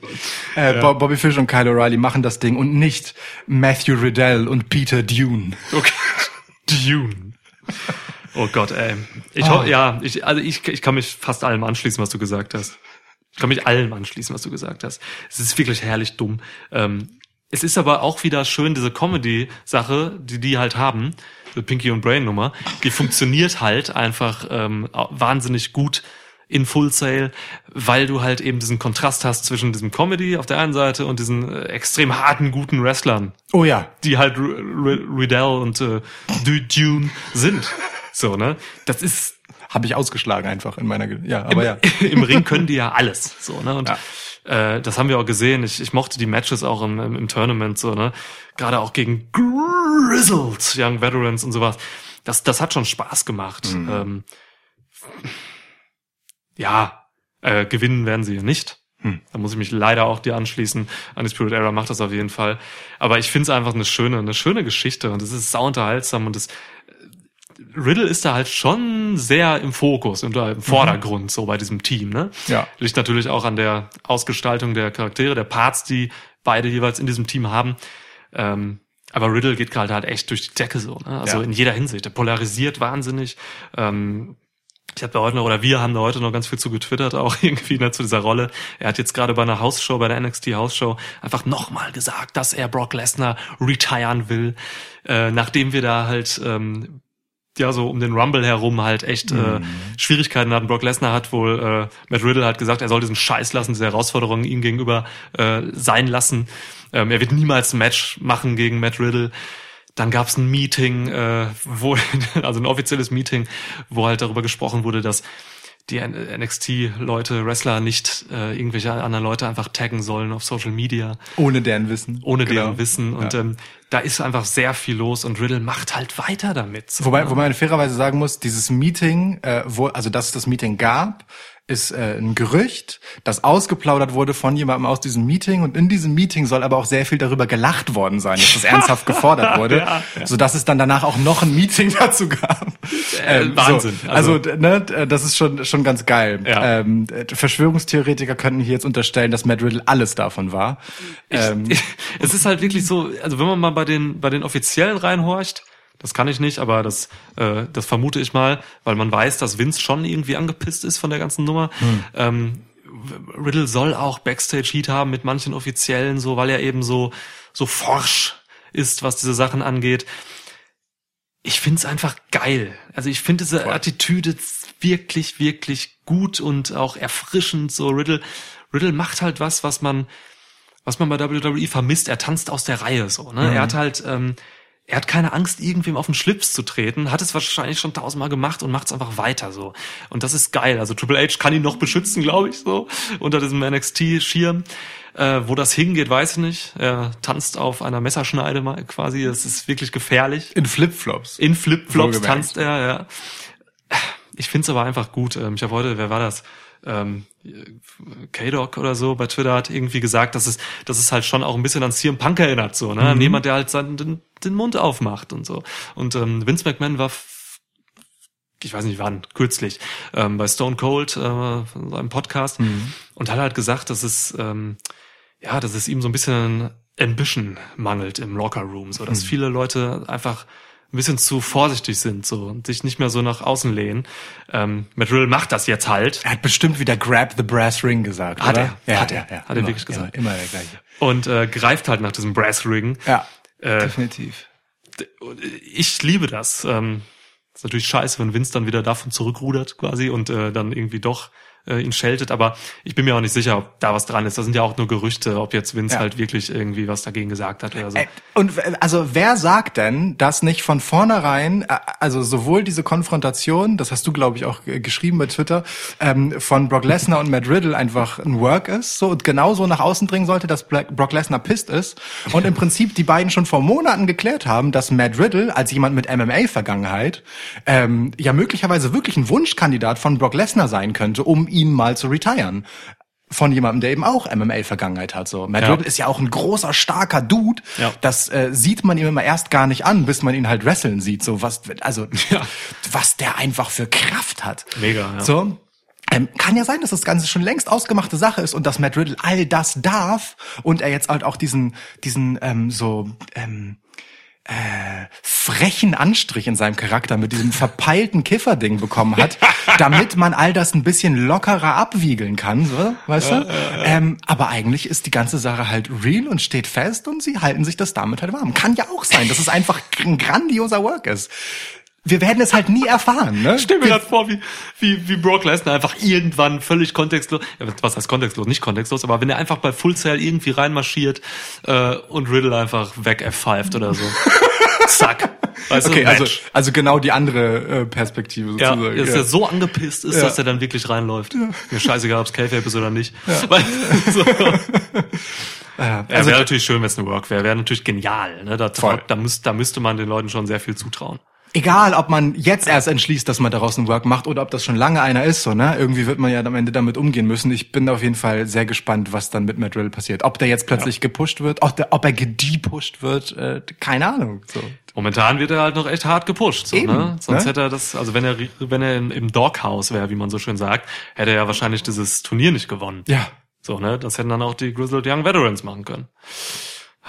Speaker 2: Äh, Bo- Bobby Fish und Kyle O'Reilly machen das Ding und nicht Matthew Riddell und Peter Dune.
Speaker 1: Okay. Dune. Oh Gott, ey. Ich
Speaker 2: Ah.
Speaker 1: ho- ja, ich, also ich, ich kann mich fast allem anschließen, was du gesagt hast. Ich kann mich allem anschließen, was du gesagt hast. Es ist wirklich herrlich dumm. Ähm, es ist aber auch wieder schön, diese Comedy-Sache, die die halt haben, die Pinky und Brain Nummer, die funktioniert halt einfach ähm, wahnsinnig gut in Full Sail, weil du halt eben diesen Kontrast hast zwischen diesem Comedy auf der einen Seite und diesen äh, extrem harten, guten Wrestlern
Speaker 2: Oh ja.
Speaker 1: die halt R- R- Riddell und äh, Du- Dune sind. So, ne? Das ist
Speaker 2: Habe ich ausgeschlagen einfach in meiner, ja, aber ja.
Speaker 1: im Ring können die ja alles. So, ne? Und äh, das haben wir auch gesehen. Ich, ich mochte die Matches auch im, im, im Tournament, so, ne? Gerade auch gegen Grizzled Young Veterans und sowas. Das, das hat schon Spaß gemacht. Ähm, ja, äh, gewinnen werden sie ja nicht. Da muss ich mich leider auch dir anschließen. Undisputed Era macht das auf jeden Fall. Aber ich finde es einfach eine schöne, eine schöne Geschichte und es ist sau unterhaltsam und es Riddle ist da halt schon sehr im Fokus und im Vordergrund so bei diesem Team, ne?
Speaker 2: Ja.
Speaker 1: Liegt natürlich auch an der Ausgestaltung der Charaktere, der Parts, die beide jeweils in diesem Team haben. Ähm, aber Riddle geht gerade halt echt durch die Decke so, ne? Also
Speaker 2: Ja.
Speaker 1: in jeder Hinsicht. Der polarisiert wahnsinnig. Ähm, ich habe da heute noch, oder wir haben da heute noch ganz viel zu getwittert, auch irgendwie ne, zu dieser Rolle. Er hat jetzt gerade bei einer Hausshow, bei der NXT Hausshow, einfach nochmal gesagt, dass er Brock Lesnar retiren will, äh, nachdem wir da halt ähm, ja so um den Rumble herum halt echt äh, Schwierigkeiten hatten. Brock Lesnar hat wohl äh, Matt Riddle hat gesagt, er soll diesen Scheiß lassen, diese Herausforderungen ihm gegenüber äh, sein lassen. Ähm, er wird niemals ein Match machen gegen Matt Riddle. Dann gab es ein Meeting, äh, wo also ein offizielles Meeting, wo halt darüber gesprochen wurde, dass die NXT-Leute, Wrestler nicht äh, irgendwelche anderen Leute einfach taggen sollen auf Social Media
Speaker 2: Ohne deren Wissen.
Speaker 1: ohne
Speaker 2: Genau.
Speaker 1: deren Wissen. Und
Speaker 2: Ja.
Speaker 1: ähm, da ist einfach sehr viel los und Riddle macht halt weiter damit. So,
Speaker 2: Wobei,
Speaker 1: ne?
Speaker 2: wobei man fairerweise sagen muss, dieses Meeting, äh, wo, also dass es das Meeting gab, ist äh, ein Gerücht, das ausgeplaudert wurde von jemandem aus diesem Meeting und in diesem Meeting soll aber auch sehr viel darüber gelacht worden sein, dass das ernsthaft gefordert wurde,
Speaker 1: Ja, ja.
Speaker 2: so dass es dann danach auch noch ein Meeting dazu gab.
Speaker 1: Äh, Wahnsinn.
Speaker 2: So, also,
Speaker 1: Also-
Speaker 2: ne, das ist schon schon ganz geil.
Speaker 1: Ja.
Speaker 2: Ähm, Verschwörungstheoretiker könnten hier jetzt unterstellen, dass Matt Riddle alles davon war. ähm,
Speaker 1: es ist halt wirklich so, also wenn man mal bei den bei den offiziellen reinhorcht, das kann ich nicht, aber das äh, das vermute ich mal, weil man weiß, dass Vince schon irgendwie angepisst ist von der ganzen Nummer. Ähm, Riddle soll auch Backstage Heat haben mit manchen Offiziellen, so weil er eben so so forsch ist, was diese Sachen angeht. Ich find's einfach geil. Also ich finde diese Attitüde wirklich, wirklich gut und auch erfrischend. So Riddle, Riddle macht halt was, was man, was man bei WWE vermisst. Er tanzt aus der Reihe so. Ne? Er hat halt, ähm, er hat keine Angst, irgendwem auf den Schlips zu treten, hat es wahrscheinlich schon tausendmal gemacht und macht es einfach weiter so. Und das ist geil. Also Triple H kann ihn noch beschützen, glaube ich, so unter diesem NXT-Schirm. Äh, wo das hingeht, weiß ich nicht. Er tanzt auf einer Messerschneide mal quasi. Das ist wirklich gefährlich.
Speaker 2: in Flipflops.
Speaker 1: In Flipflops tanzt er, ja. Ich find's aber einfach gut. Ähm, Ich habe heute, wer war das? Ähm, K-Dog oder so bei Twitter hat irgendwie gesagt, dass es, dass es halt schon auch ein bisschen an CM Punk erinnert, so, ne? An jemand, der halt seinen, den, den Mund aufmacht und so. Und ähm, Vince McMahon war ich weiß nicht wann, kürzlich, ähm, bei Stone Cold, äh, seinem Podcast, und hat halt gesagt, dass es, ähm, ja, dass es ihm so ein bisschen Ambition mangelt im Locker Room, so dass viele Leute einfach ein bisschen zu vorsichtig sind so und sich nicht mehr so nach außen lehnen. Ähm, Matt Riddle macht das jetzt halt
Speaker 2: Er hat bestimmt wieder Grab the Brass Ring gesagt,
Speaker 1: Hat
Speaker 2: oder?
Speaker 1: er,
Speaker 2: Ja,
Speaker 1: hat er,
Speaker 2: ja.
Speaker 1: hat er
Speaker 2: immer,
Speaker 1: wirklich gesagt.
Speaker 2: Immer, immer der gleiche.
Speaker 1: und äh, greift halt nach diesem Brass Ring.
Speaker 2: Ja,
Speaker 1: Äh,
Speaker 2: definitiv.
Speaker 1: ich liebe das. Ähm, ist natürlich scheiße, wenn Vince dann wieder davon zurückrudert quasi und äh, dann irgendwie doch äh, ihn scheltet, aber ich bin mir auch nicht sicher, ob da was dran ist. Das sind ja auch nur Gerüchte, ob jetzt Vince
Speaker 2: Ja.
Speaker 1: halt wirklich irgendwie was dagegen gesagt hat oder so.
Speaker 2: Äh, Und w- also wer sagt denn, dass nicht von vornherein, äh, also sowohl diese Konfrontation, das hast du glaube ich auch äh, geschrieben bei Twitter, ähm, von Brock Lesnar und Matt Riddle einfach ein Work ist, so und genauso nach außen dringen sollte, dass Brock Lesnar pisst ist und im Prinzip die beiden schon vor Monaten geklärt haben, dass Matt Riddle als jemand mit MMA-Vergangenheit ähm, ja möglicherweise wirklich ein Wunschkandidat von Brock Lesnar sein könnte, um ihn mal zu retiren. von jemandem, der eben auch MMA-Vergangenheit hat. So, Matt
Speaker 1: Ja.
Speaker 2: Riddle ist ja auch ein großer, starker Dude.
Speaker 1: Ja.
Speaker 2: Das äh, sieht man ihm immer erst gar nicht an, bis man ihn halt wresteln sieht. So was, also
Speaker 1: Ja.
Speaker 2: was der einfach für Kraft hat.
Speaker 1: Mega, ja.
Speaker 2: So. Ähm, kann ja sein, dass das Ganze schon längst ausgemachte Sache ist und dass Matt Riddle all das darf und er jetzt halt auch diesen, diesen ähm, so ähm, äh, frechen Anstrich in seinem Charakter mit diesem verpeilten Kifferding bekommen hat, damit man all das ein bisschen lockerer abwiegeln kann, so, weißt du? Ähm, aber eigentlich ist die ganze Sache halt real und steht fest und sie halten sich das damit halt warm. Kann ja auch sein, dass es einfach ein grandioser Work ist. Wir werden es halt nie erfahren, ne?
Speaker 1: Stell mir gerade vor, wie, wie, wie Brock Lesnar einfach irgendwann völlig kontextlos, ja, was heißt kontextlos, nicht kontextlos, aber wenn er einfach bei Full Sail irgendwie reinmarschiert äh, und Riddle einfach weg F5 oder so. Zack. Weißt
Speaker 2: Okay,
Speaker 1: du,
Speaker 2: also, also genau die andere äh, Perspektive
Speaker 1: ja,
Speaker 2: sozusagen.
Speaker 1: dass er so angepisst ist,
Speaker 2: Ja.
Speaker 1: dass er dann wirklich reinläuft. Mir scheißegal, ob's K-Fape ist oder nicht. Weil, so. Ja,
Speaker 2: also-
Speaker 1: wäre natürlich schön, wenn es eine Work wäre. Wäre natürlich genial. Ne? Da,
Speaker 2: Voll.
Speaker 1: da, müsst, da müsste man den Leuten schon sehr viel zutrauen.
Speaker 2: Egal, ob man jetzt erst entschließt, dass man daraus einen Work macht oder ob das schon lange einer ist, so, ne? Irgendwie wird man ja am Ende damit umgehen müssen. Ich bin auf jeden Fall sehr gespannt, was dann mit Matt Riddle passiert. Ob der jetzt plötzlich gepusht wird, ob, der, ob er gedepusht wird, äh, keine Ahnung. So.
Speaker 1: Momentan wird er halt noch echt hart gepusht. So,
Speaker 2: Eben,
Speaker 1: ne? Sonst
Speaker 2: ne?
Speaker 1: hätte er das, also wenn er, wenn er im Doghouse wäre, wie man so schön sagt, hätte er ja wahrscheinlich dieses Turnier nicht gewonnen.
Speaker 2: Ja.
Speaker 1: So, ne? Das hätten dann auch die Grizzled Young Veterans machen können.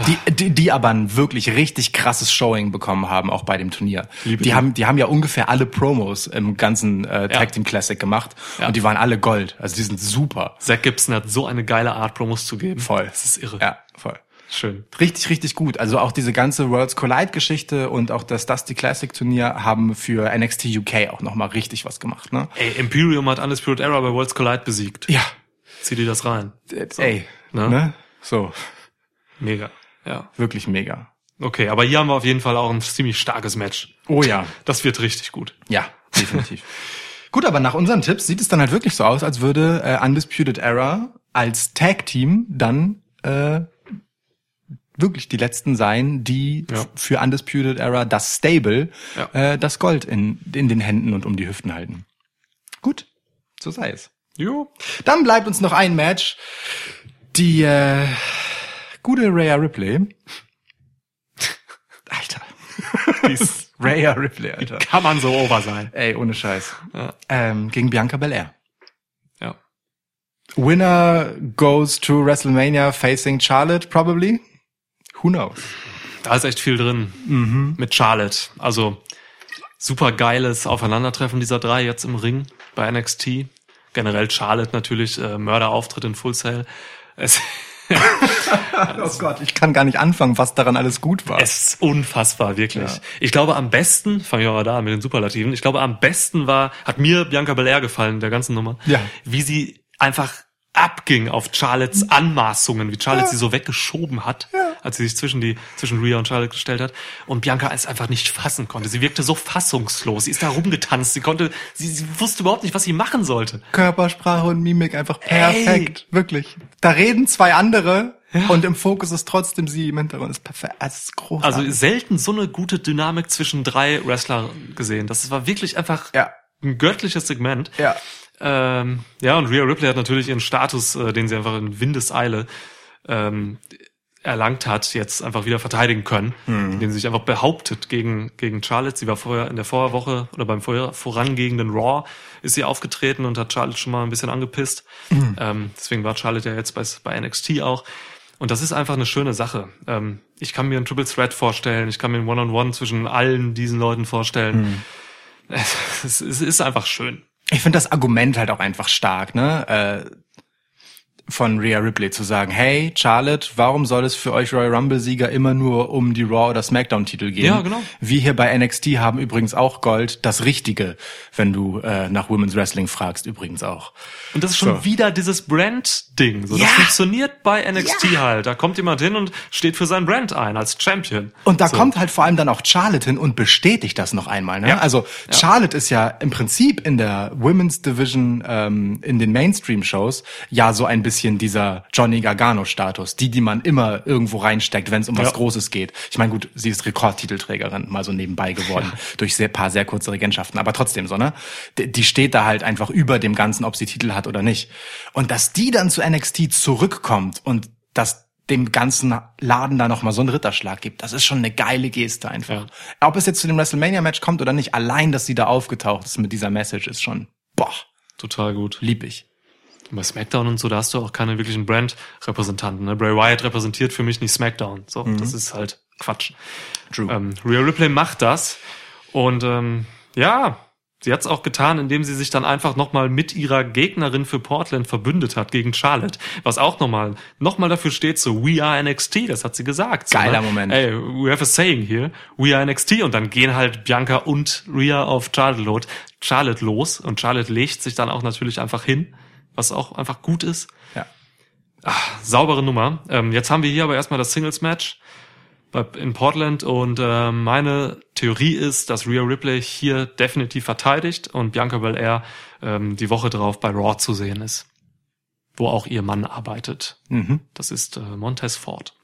Speaker 2: Die, die, die aber ein wirklich richtig krasses Showing bekommen haben, auch bei dem Turnier.
Speaker 1: Liebe
Speaker 2: die
Speaker 1: die.
Speaker 2: haben, die haben ja ungefähr alle Promos im ganzen äh. Tag Team Classic gemacht
Speaker 1: Ja.
Speaker 2: und die waren alle Gold. Also die sind super.
Speaker 1: Zack Gibson hat so eine geile Art, Promos zu geben.
Speaker 2: Voll.
Speaker 1: Das ist irre.
Speaker 2: Ja, voll.
Speaker 1: Schön.
Speaker 2: Richtig, richtig gut. Also auch diese ganze Worlds Collide Geschichte und auch das Dusty Classic Turnier haben für NXT UK auch nochmal richtig was gemacht, ne?
Speaker 1: Ey, Imperium hat Undisputed Era bei Worlds Collide besiegt.
Speaker 2: Ja.
Speaker 1: Zieh dir das rein.
Speaker 2: Ey.
Speaker 1: Ne?
Speaker 2: Ne? So.
Speaker 1: Mega. Ja.
Speaker 2: Wirklich mega.
Speaker 1: Okay, aber hier haben wir auf jeden Fall auch ein ziemlich starkes Match.
Speaker 2: Oh ja.
Speaker 1: Das wird richtig gut.
Speaker 2: Ja, definitiv. Gut, aber nach unseren Tipps sieht es dann halt wirklich so aus, als würde äh, Undisputed Era als Tag-Team dann äh, wirklich die letzten sein, die
Speaker 1: Ja.
Speaker 2: für Undisputed Era das Stable
Speaker 1: Ja.
Speaker 2: äh, das Gold in, in den Händen und um die Hüften halten. Gut, so sei es.
Speaker 1: Jo.
Speaker 2: Dann bleibt uns noch ein Match. Die äh, gute Rhea Ripley. Alter.
Speaker 1: Dies
Speaker 2: Rhea Ripley, Alter.
Speaker 1: kann man so over sein.
Speaker 2: Ey, ohne Scheiß.
Speaker 1: Ja.
Speaker 2: Ähm, gegen Bianca Belair.
Speaker 1: Ja.
Speaker 2: Winner goes to WrestleMania facing Charlotte, probably. Who knows?
Speaker 1: Da ist echt viel drin.
Speaker 2: Mhm.
Speaker 1: Mit Charlotte. Also super geiles Aufeinandertreffen dieser drei jetzt im Ring bei NXT. Generell Charlotte natürlich, äh, Mörderauftritt in Full Sail. Es,
Speaker 2: Oh Gott, ich kann gar nicht anfangen, was daran alles gut war.
Speaker 1: es ist unfassbar, wirklich.
Speaker 2: Ja.
Speaker 1: Ich glaube am besten, fangen wir mal da an mit den Superlativen, ich glaube am besten war, hat mir Bianca Belair gefallen, der ganzen Nummer,
Speaker 2: Ja.
Speaker 1: wie sie einfach abging auf Charlottes Anmaßungen, wie Charlotte
Speaker 2: Ja.
Speaker 1: sie so weggeschoben hat,
Speaker 2: Ja.
Speaker 1: als sie sich zwischen die zwischen Rhea und Charlotte gestellt hat und Bianca es einfach nicht fassen konnte. Sie wirkte so fassungslos. Sie ist da rumgetanzt. Sie konnte, sie, sie wusste überhaupt nicht, was sie machen sollte.
Speaker 2: Körpersprache und Mimik einfach perfekt. Wirklich. Da reden zwei andere und im Fokus ist trotzdem sie im Hintergrund. ist perfekt. Es ist großartig.
Speaker 1: Also selten so eine gute Dynamik zwischen drei Wrestler gesehen. Das war wirklich einfach
Speaker 2: ja.
Speaker 1: ein göttliches Segment.
Speaker 2: Ja.
Speaker 1: Ähm, ja, und Rhea Ripley hat natürlich ihren Status, äh, den sie einfach in Windeseile ähm, erlangt hat, jetzt einfach wieder verteidigen können, indem sie sich einfach behauptet gegen, gegen Charlotte. Sie war vorher in der Vorwoche oder beim vorher, vorangehenden Raw ist sie aufgetreten und hat Charlotte schon mal ein bisschen angepisst. Ähm, deswegen war Charlotte ja jetzt bei, bei NXT auch. Und das ist einfach eine schöne Sache. Ähm, ich kann mir ein Triple Threat vorstellen, ich kann mir ein One-on-One zwischen allen diesen Leuten vorstellen. Es, es ist einfach schön.
Speaker 2: Ich finde das Argument halt auch einfach stark, ne? Äh, von Rhea Ripley zu sagen, hey Charlotte, warum soll es für euch Royal Rumble Sieger immer nur um die Raw oder Smackdown Titel gehen?
Speaker 1: Ja, genau.
Speaker 2: Wir hier bei NXT haben übrigens auch Gold, das Richtige, wenn du äh, nach Women's Wrestling fragst, übrigens auch.
Speaker 1: Und das ist schon
Speaker 2: So.
Speaker 1: wieder dieses Brand-Ding. So,
Speaker 2: Ja.
Speaker 1: Das funktioniert bei NXT halt. Da kommt jemand hin und steht für sein Brand ein als Champion.
Speaker 2: Und da
Speaker 1: so.
Speaker 2: kommt halt vor allem dann auch Charlotte hin und bestätigt das noch einmal. Ne?
Speaker 1: Ja.
Speaker 2: Also Charlotte ist ja im Prinzip in der Women's Division ähm, in den Mainstream-Shows ja so ein bisschen bisschen dieser Johnny Gargano-Status. Die, die man immer irgendwo reinsteckt, wenn es um was
Speaker 1: Ja.
Speaker 2: Großes geht. Ich meine, gut, sie ist Rekordtitelträgerin, mal so nebenbei geworden, durch sehr paar sehr kurze Regentschaften. Aber trotzdem so, ne? Die, die steht da halt einfach über dem Ganzen, ob sie Titel hat oder nicht. Und dass die dann zu NXT zurückkommt und dass dem ganzen Laden da nochmal so einen Ritterschlag gibt. Das ist schon eine geile Geste einfach. Ob es jetzt zu dem WrestleMania-Match kommt oder nicht, allein, dass sie da aufgetaucht ist mit dieser Message, ist schon, boah,
Speaker 1: Total gut.
Speaker 2: lieb ich.
Speaker 1: Bei SmackDown und so, da hast du auch keine wirklichen Brand-Repräsentanten. Ne? Bray Wyatt repräsentiert für mich nicht SmackDown. So, das ist halt Quatsch.
Speaker 2: True.
Speaker 1: Ähm, Rhea Ripley macht das. Und ähm, ja, sie hat es auch getan, indem sie sich dann einfach nochmal mit ihrer Gegnerin für Portland verbündet hat gegen Charlotte. Was auch nochmal noch mal dafür steht, so We are NXT, das hat sie gesagt. So,
Speaker 2: Geiler
Speaker 1: ne?
Speaker 2: Moment.
Speaker 1: Ey, we have a saying here, We are NXT. Und dann gehen halt Bianca und Rhea auf Charlotte, lo- Charlotte los. Und Charlotte legt sich dann auch natürlich einfach hin, was auch einfach gut ist
Speaker 2: Ja.
Speaker 1: saubere Nummer. Ähm, jetzt haben wir hier aber erstmal das Singles-Match in Portland und äh, meine Theorie ist, dass Rhea Ripley hier definitiv verteidigt und Bianca Belair ähm, die Woche drauf bei Raw zu sehen ist, wo auch ihr Mann arbeitet.
Speaker 2: Mhm.
Speaker 1: Das ist äh, Montez Ford.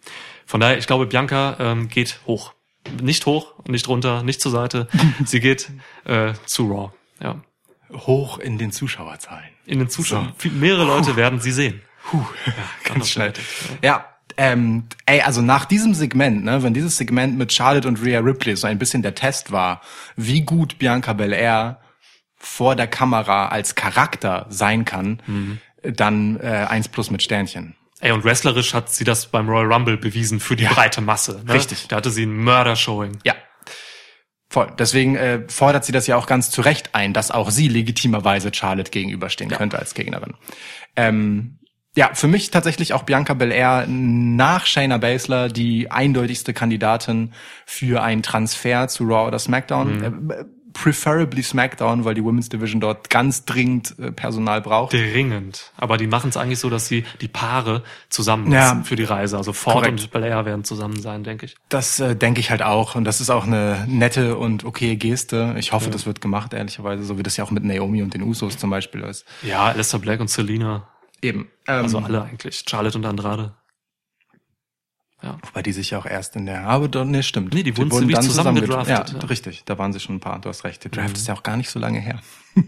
Speaker 1: Von daher, ich glaube, Bianca ähm, geht hoch. Nicht hoch, nicht runter, nicht zur Seite. Sie geht äh, zu Raw. Ja.
Speaker 2: Hoch in den Zuschauerzahlen.
Speaker 1: In den Zuschauern. Viel- Mehrere Leute werden sie sehen.
Speaker 2: Ganz schnell. Ja, ähm, ey, also nach diesem Segment, ne, wenn dieses Segment mit Charlotte und Rhea Ripley so ein bisschen der Test war, wie gut Bianca Belair vor der Kamera als Charakter sein kann, dann äh, eins plus mit Sternchen.
Speaker 1: Ey, und wrestlerisch hat sie das beim Royal Rumble bewiesen für die breite Masse. Ne?
Speaker 2: Richtig.
Speaker 1: Da hatte sie ein Mörder-Showing.
Speaker 2: Ja. Voll. Deswegen äh, fordert sie das ja auch ganz zu Recht ein, dass auch sie legitimerweise Charlotte gegenüberstehen könnte als Gegnerin. Ähm, ja, für mich tatsächlich auch Bianca Belair nach Shayna Baszler die eindeutigste Kandidatin für einen Transfer zu Raw oder SmackDown. Äh, preferably SmackDown, weil die Women's Division dort ganz dringend äh, Personal braucht.
Speaker 1: Dringend. Aber die machen es eigentlich so, dass sie die Paare zusammen
Speaker 2: Ja.
Speaker 1: für die Reise. Also Ford
Speaker 2: Korrekt.
Speaker 1: und Belair werden zusammen sein, denke ich.
Speaker 2: Das äh, denke ich halt auch. Und das ist auch eine nette und okaye Geste. Ich hoffe, das wird gemacht, ehrlicherweise, so wie das ja auch mit Naomi und den Usos zum Beispiel ist.
Speaker 1: Ja, Alistair Black und Selina.
Speaker 2: Eben. Ähm,
Speaker 1: Also alle eigentlich. Charlotte und Andrade. Ja.
Speaker 2: Wobei die sich ja auch erst in der, aber doch, nee, stimmt.
Speaker 1: Nee, die wurden ziemlich zusammen
Speaker 2: zusammengedra-
Speaker 1: gedraftet,
Speaker 2: Ja,
Speaker 1: ja.
Speaker 2: richtig. Da waren sie schon ein paar. Du hast recht. Der Draft
Speaker 1: Mhm.
Speaker 2: ist ja auch gar nicht so lange her.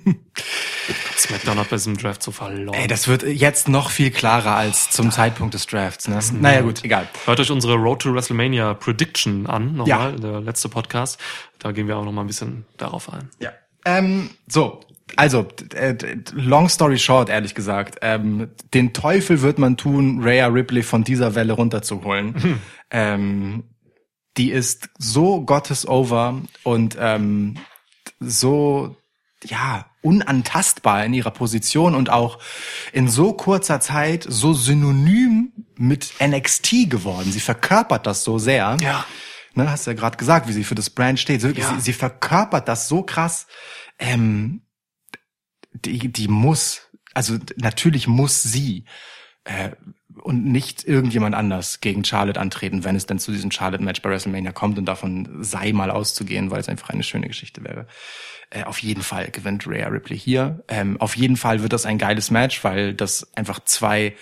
Speaker 1: SmackDown hat bei diesem Draft so verloren.
Speaker 2: Ey, das wird jetzt noch viel klarer als zum Zeitpunkt des Drafts, ne? Naja, gut, egal.
Speaker 1: Hört euch unsere Road to WrestleMania Prediction an, nochmal, der letzte Podcast. Da gehen wir auch nochmal ein bisschen darauf ein.
Speaker 2: Ja. Ähm, so, also, äh, long story short, ehrlich gesagt, ähm, den Teufel wird man tun, Rhea Ripley von dieser Welle runterzuholen. Ähm, die ist so gottes over und ähm, so ja unantastbar in ihrer Position und auch in so kurzer Zeit so synonym mit NXT geworden. Sie verkörpert das so sehr.
Speaker 1: Ja.
Speaker 2: Ne, hast ja gerade gesagt, wie sie für das Brand steht. So,
Speaker 1: Ja.
Speaker 2: sie, sie verkörpert das so krass. Ähm, die, die muss, also natürlich muss sie äh, und nicht irgendjemand anders gegen Charlotte antreten, wenn es denn zu diesem Charlotte-Match bei WrestleMania kommt und davon sei mal auszugehen, weil es einfach eine schöne Geschichte wäre. Äh, auf jeden Fall gewinnt Rhea Ripley hier. Ähm, auf jeden Fall wird das ein geiles Match, weil das einfach zwei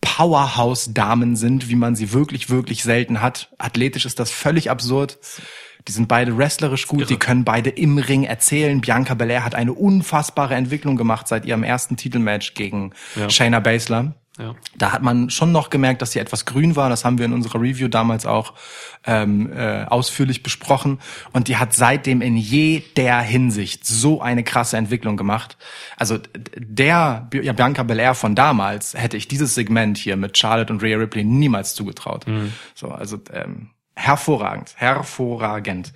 Speaker 2: Powerhouse-Damen sind, wie man sie wirklich, wirklich selten hat. Athletisch ist das völlig absurd. Die sind beide wrestlerisch gut, die können beide im Ring erzählen. Bianca Belair hat eine unfassbare Entwicklung gemacht seit ihrem ersten Titelmatch gegen
Speaker 1: Ja.
Speaker 2: Shayna Baszler.
Speaker 1: Ja.
Speaker 2: Da hat man schon noch gemerkt, dass sie etwas grün war. Das haben wir in unserer Review damals auch ähm, äh, ausführlich besprochen. Und die hat seitdem in jeder Hinsicht so eine krasse Entwicklung gemacht. Also der ja, Bianca Belair von damals hätte ich dieses Segment hier mit Charlotte und Rhea Ripley niemals zugetraut. So, also ähm, hervorragend, hervorragend.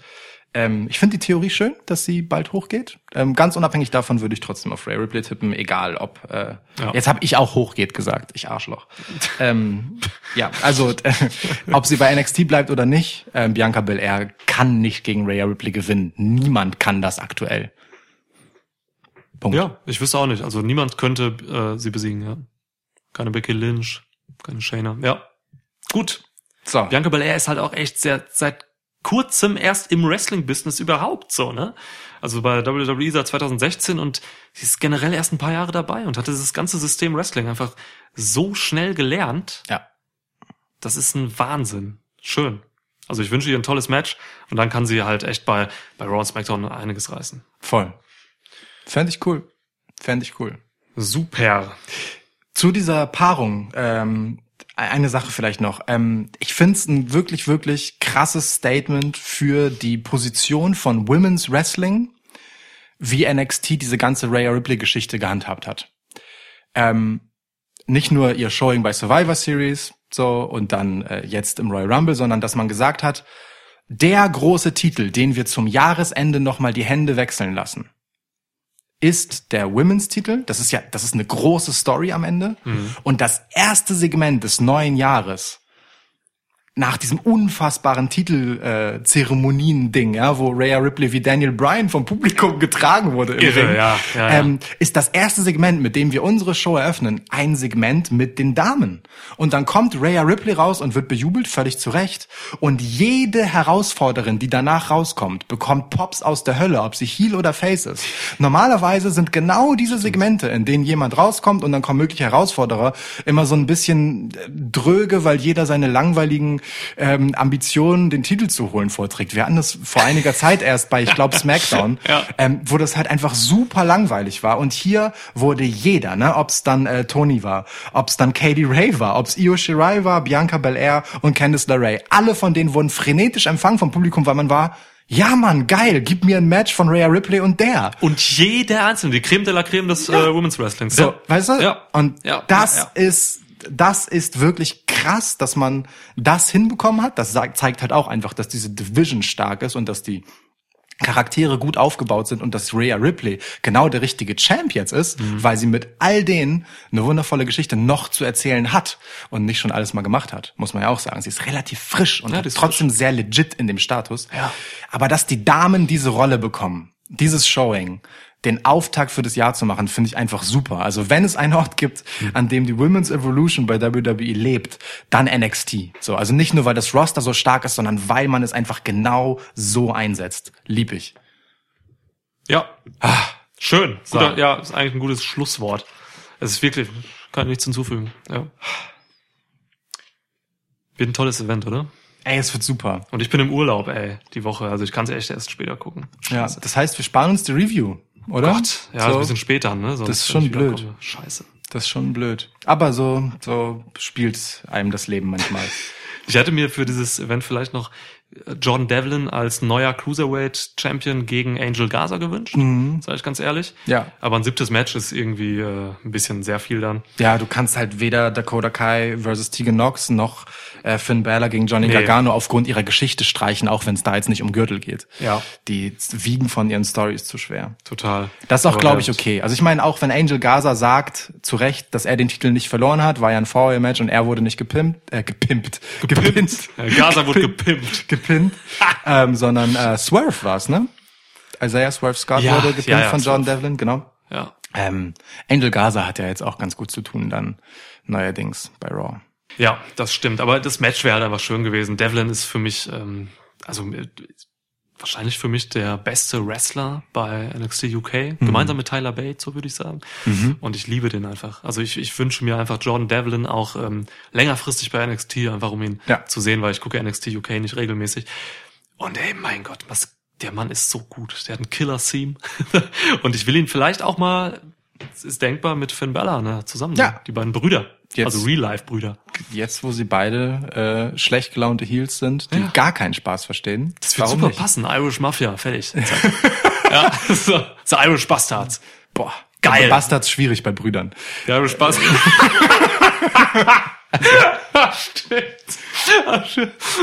Speaker 2: Ähm, ich finde die Theorie schön, dass sie bald hochgeht. Ähm, ganz unabhängig davon würde ich trotzdem auf Rhea Ripley tippen, egal ob. Äh,
Speaker 1: Ja.
Speaker 2: Jetzt habe ich auch hochgeht gesagt, ich Arschloch. ähm, ja, also äh, ob sie bei NXT bleibt oder nicht, ähm, Bianca Belair kann nicht gegen Rhea Ripley gewinnen. Niemand kann das aktuell. Punkt.
Speaker 1: Ja, ich wüsste auch nicht. Also niemand könnte äh, sie besiegen, ja. Keine Becky Lynch, keine Shayna. Ja. Gut.
Speaker 2: So.
Speaker 1: Bianca Belair ist halt auch echt sehr, seit kurzem erst im Wrestling-Business überhaupt so, ne? Also bei WWE seit 2016 und sie ist generell erst ein paar Jahre dabei und hat dieses ganze System Wrestling einfach so schnell gelernt.
Speaker 2: Ja.
Speaker 1: Das ist ein Wahnsinn. Schön. Also ich wünsche ihr ein tolles Match und dann kann sie halt echt bei, bei Raw und SmackDown einiges reißen.
Speaker 2: Voll. Fände ich cool. Fände ich cool.
Speaker 1: Super.
Speaker 2: Zu dieser Paarung, ähm, eine Sache vielleicht noch. Ähm, ich finde es ein wirklich, wirklich krasses Statement für die Position von Women's Wrestling, wie NXT diese ganze Rhea Ripley-Geschichte gehandhabt hat. Ähm, nicht nur ihr Showing bei Survivor Series, so, und dann äh, jetzt im Royal Rumble, sondern dass man gesagt hat, der große Titel, den wir zum Jahresende nochmal die Hände wechseln lassen, ist der Women's Titel. Das ist ja, das ist eine große Story am Ende. Und das erste Segment des neuen Jahres nach diesem unfassbaren Titel äh, ja, wo Rhea Ripley wie Daniel Bryan vom Publikum getragen wurde im
Speaker 1: Irre,
Speaker 2: Ring,
Speaker 1: ja, ja, ja.
Speaker 2: Ähm, ist das erste Segment, mit dem wir unsere Show eröffnen, ein Segment mit den Damen. Und dann kommt Rhea Ripley raus und wird bejubelt, völlig zu Recht. Und jede Herausforderin, die danach rauskommt, bekommt Pops aus der Hölle, ob sie Heel oder Face ist. Normalerweise sind genau diese Segmente, in denen jemand rauskommt und dann kommen mögliche Herausforderer, immer so ein bisschen dröge, weil jeder seine langweiligen ähm, Ambitionen, den Titel zu holen, vorträgt. Wir hatten das vor einiger Zeit erst bei, ich glaube, SmackDown,
Speaker 1: Ja.
Speaker 2: ähm, wo das halt einfach super langweilig war. Und hier wurde jeder, ne, ob es dann äh, Tony war, ob es dann Katie Ray war, ob es Io Shirai war, Bianca Belair und Candice LeRae, alle von denen wurden frenetisch empfangen vom Publikum, weil man war, ja Mann, geil, gib mir ein Match von Rhea Ripley und der.
Speaker 1: Und jeder Einzelne, die Creme de la Creme des äh, Women's Wrestlings.
Speaker 2: So,
Speaker 1: ja.
Speaker 2: weißt du?
Speaker 1: Ja.
Speaker 2: Und
Speaker 1: Ja,
Speaker 2: das
Speaker 1: ja,
Speaker 2: ist das ist wirklich krass, dass man das hinbekommen hat. Das zeigt halt auch einfach, dass diese Division stark ist und dass die Charaktere gut aufgebaut sind und dass Rhea Ripley genau der richtige Champ jetzt ist,
Speaker 1: Mhm.
Speaker 2: weil sie mit all denen eine wundervolle Geschichte noch zu erzählen hat und nicht schon alles mal gemacht hat, muss man ja auch sagen. Sie ist relativ frisch und
Speaker 1: Ja, ist
Speaker 2: trotzdem sehr legit in dem Status.
Speaker 1: Ja.
Speaker 2: Aber dass die Damen diese Rolle bekommen, dieses Showing, den Auftakt für das Jahr zu machen, finde ich einfach super. Also wenn es einen Ort gibt, an dem die Women's Evolution bei WWE lebt, dann NXT. So, also nicht nur, weil das Roster so stark ist, sondern weil man es einfach genau so einsetzt. Lieb ich.
Speaker 1: Ja.
Speaker 2: Ah.
Speaker 1: Schön.
Speaker 2: So.
Speaker 1: Guter, ja, ist eigentlich ein gutes Schlusswort. Es ist wirklich, kann ich nichts hinzufügen. Ja. Wird ein tolles Event, oder?
Speaker 2: Ey, es wird super.
Speaker 1: Und ich bin im Urlaub, ey, die Woche. Also ich kann es echt erst später gucken.
Speaker 2: Ja, das heißt, wir sparen uns die Review, oder?
Speaker 1: Gott, ja,
Speaker 2: so,
Speaker 1: ein bisschen später, ne? Sonst,
Speaker 2: Das ist schon blöd.
Speaker 1: wiederkomme. Scheiße.
Speaker 2: das ist schon blöd. Aber so, so spielt einem das Leben manchmal.
Speaker 1: Ich hätte mir für dieses Event vielleicht noch Jordan Devlin als neuer Cruiserweight Champion gegen Angel Gaza gewünscht,
Speaker 2: Mhm.
Speaker 1: sage ich ganz ehrlich.
Speaker 2: Ja.
Speaker 1: Aber ein siebtes Match ist irgendwie äh, ein bisschen sehr viel dann.
Speaker 2: Ja, du kannst halt weder Dakota Kai versus Tegan Knox noch äh, Finn Balor gegen Johnny
Speaker 1: Nee.
Speaker 2: Gargano aufgrund ihrer Geschichte streichen, auch wenn es da jetzt nicht um Gürtel geht.
Speaker 1: Ja.
Speaker 2: Die wiegen von ihren Stories zu schwer.
Speaker 1: Total.
Speaker 2: Das ist auch, glaube ich, okay. Also ich meine, auch wenn Angel Gaza sagt, zu Recht, dass er den Titel nicht verloren hat, war ja ein VR-Match und er wurde nicht gepimpt, äh, gepimpt, gepimpt,
Speaker 1: Ja, Gaza wurde gepimpt.
Speaker 2: gepimpt, ähm, sondern äh, Swerve war's, ne? Isaiah Swerve Scott
Speaker 1: Ja,
Speaker 2: wurde gepimpt
Speaker 1: ja, ja,
Speaker 2: von John
Speaker 1: Swerve.
Speaker 2: Devlin, genau.
Speaker 1: Ja.
Speaker 2: Ähm, Angel Gaza hat ja jetzt auch ganz gut zu tun dann neuerdings bei Raw.
Speaker 1: Ja, das stimmt. Aber das Match wäre halt einfach schön gewesen. Devlin ist für mich, ähm, also äh, wahrscheinlich für mich der beste Wrestler bei NXT UK,
Speaker 2: Mhm.
Speaker 1: gemeinsam mit Tyler Bates, so würde ich sagen. Und ich liebe den einfach. Also ich, ich wünsche mir einfach Jordan Devlin auch ähm, längerfristig bei NXT, einfach um ihn
Speaker 2: Ja.
Speaker 1: zu sehen, weil ich gucke NXT UK nicht regelmäßig. Und ey, mein Gott, was der Mann ist so gut. Der hat einen Killer-Theme. Und ich will ihn vielleicht auch mal, es ist denkbar, mit Finn Balor ne, zusammen.
Speaker 2: Ja.
Speaker 1: Die beiden Brüder.
Speaker 2: Jetzt-
Speaker 1: Also Real-Life-Brüder.
Speaker 2: Jetzt, wo sie beide äh, schlecht gelaunte Heels sind, die
Speaker 1: Ja.
Speaker 2: gar keinen Spaß verstehen.
Speaker 1: Das wird super
Speaker 2: nicht?
Speaker 1: passen. Irish Mafia, fertig. Ja, so, so Irish Bastards.
Speaker 2: Boah,
Speaker 1: Geil.
Speaker 2: Aber Bastards schwierig bei Brüdern.
Speaker 1: Die Irish Bastards. Stimmt.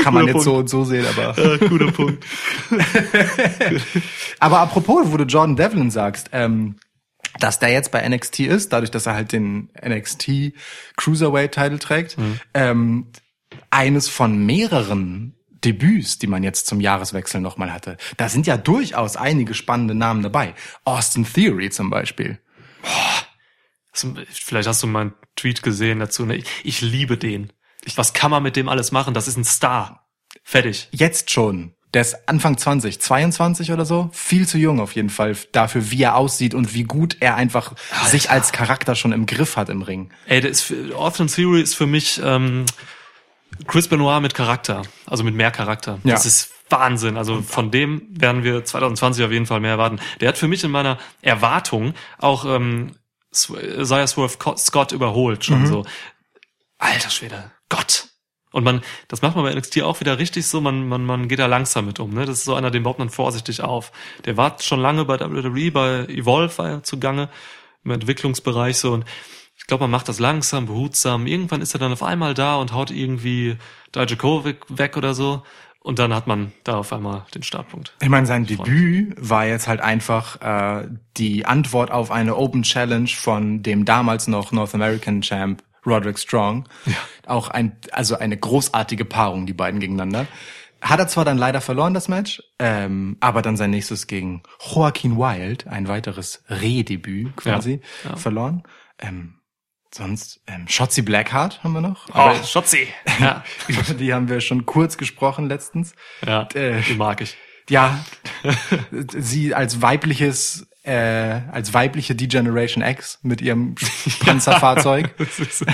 Speaker 2: Kann man
Speaker 1: Guter
Speaker 2: jetzt so
Speaker 1: Punkt.
Speaker 2: und so sehen, aber.
Speaker 1: Ja, guter Punkt.
Speaker 2: Aber apropos, wo du Jordan Devlin sagst, ähm, dass der jetzt bei NXT ist, dadurch, dass er halt den NXT Cruiserweight Title trägt, ähm, eines von mehreren Debüts, die man jetzt zum Jahreswechsel nochmal hatte. Da sind ja durchaus einige spannende Namen dabei. Austin Theory zum Beispiel.
Speaker 1: Du- Vielleicht hast du meinen Tweet gesehen dazu. ne? Ich, ich liebe den. Was kann man mit dem alles machen? Das ist ein Star. Fertig.
Speaker 2: Jetzt schon. Der ist Anfang 20, 22 oder so. Viel zu jung auf jeden Fall dafür, wie er aussieht und wie gut er einfach sich als Charakter schon im Griff hat im Ring.
Speaker 1: Ey, der ist für, Austin Theory ist für mich ähm, Chris Benoit mit Charakter, also mit mehr Charakter.
Speaker 2: Ja.
Speaker 1: Das ist Wahnsinn. Also von dem werden wir 2020 auf jeden Fall mehr erwarten. Der hat für mich in meiner Erwartung auch ähm, Isaiah Swerve Scott überholt schon so. Alter Schwede, Gott. Und man, das macht man bei NXT auch wieder richtig so, man, man, man geht da langsam mit um. Ne? Das ist so einer, den baut man vorsichtig auf. Der war schon lange bei WWE, bei Evolve war er zugange, im Entwicklungsbereich so und ich glaube, man macht das langsam, behutsam. Irgendwann ist er dann auf einmal da und haut irgendwie Dijakovic weg oder so. Und dann hat man da auf einmal den Startpunkt.
Speaker 2: Ich meine, sein Debüt war jetzt halt einfach äh, die Antwort auf eine Open Challenge von dem damals noch North American Champ Roderick Strong. Auch ein, also eine großartige Paarung, die beiden gegeneinander. Hat er zwar dann leider verloren, das Match, ähm, aber dann sein nächstes gegen Joaquin Wild, ein weiteres Rehdebüt quasi,
Speaker 1: Ja, ja.
Speaker 2: verloren. Ähm, sonst, ähm, Shotzi Blackheart haben wir noch.
Speaker 1: Oh, Schotzi. Ja,
Speaker 2: über die haben wir schon kurz gesprochen letztens.
Speaker 1: ja
Speaker 2: Äh,
Speaker 1: die mag ich.
Speaker 2: Ja, sie als weibliches, äh, als weibliche D-Generation X mit ihrem Panzerfahrzeug.
Speaker 1: Das ist,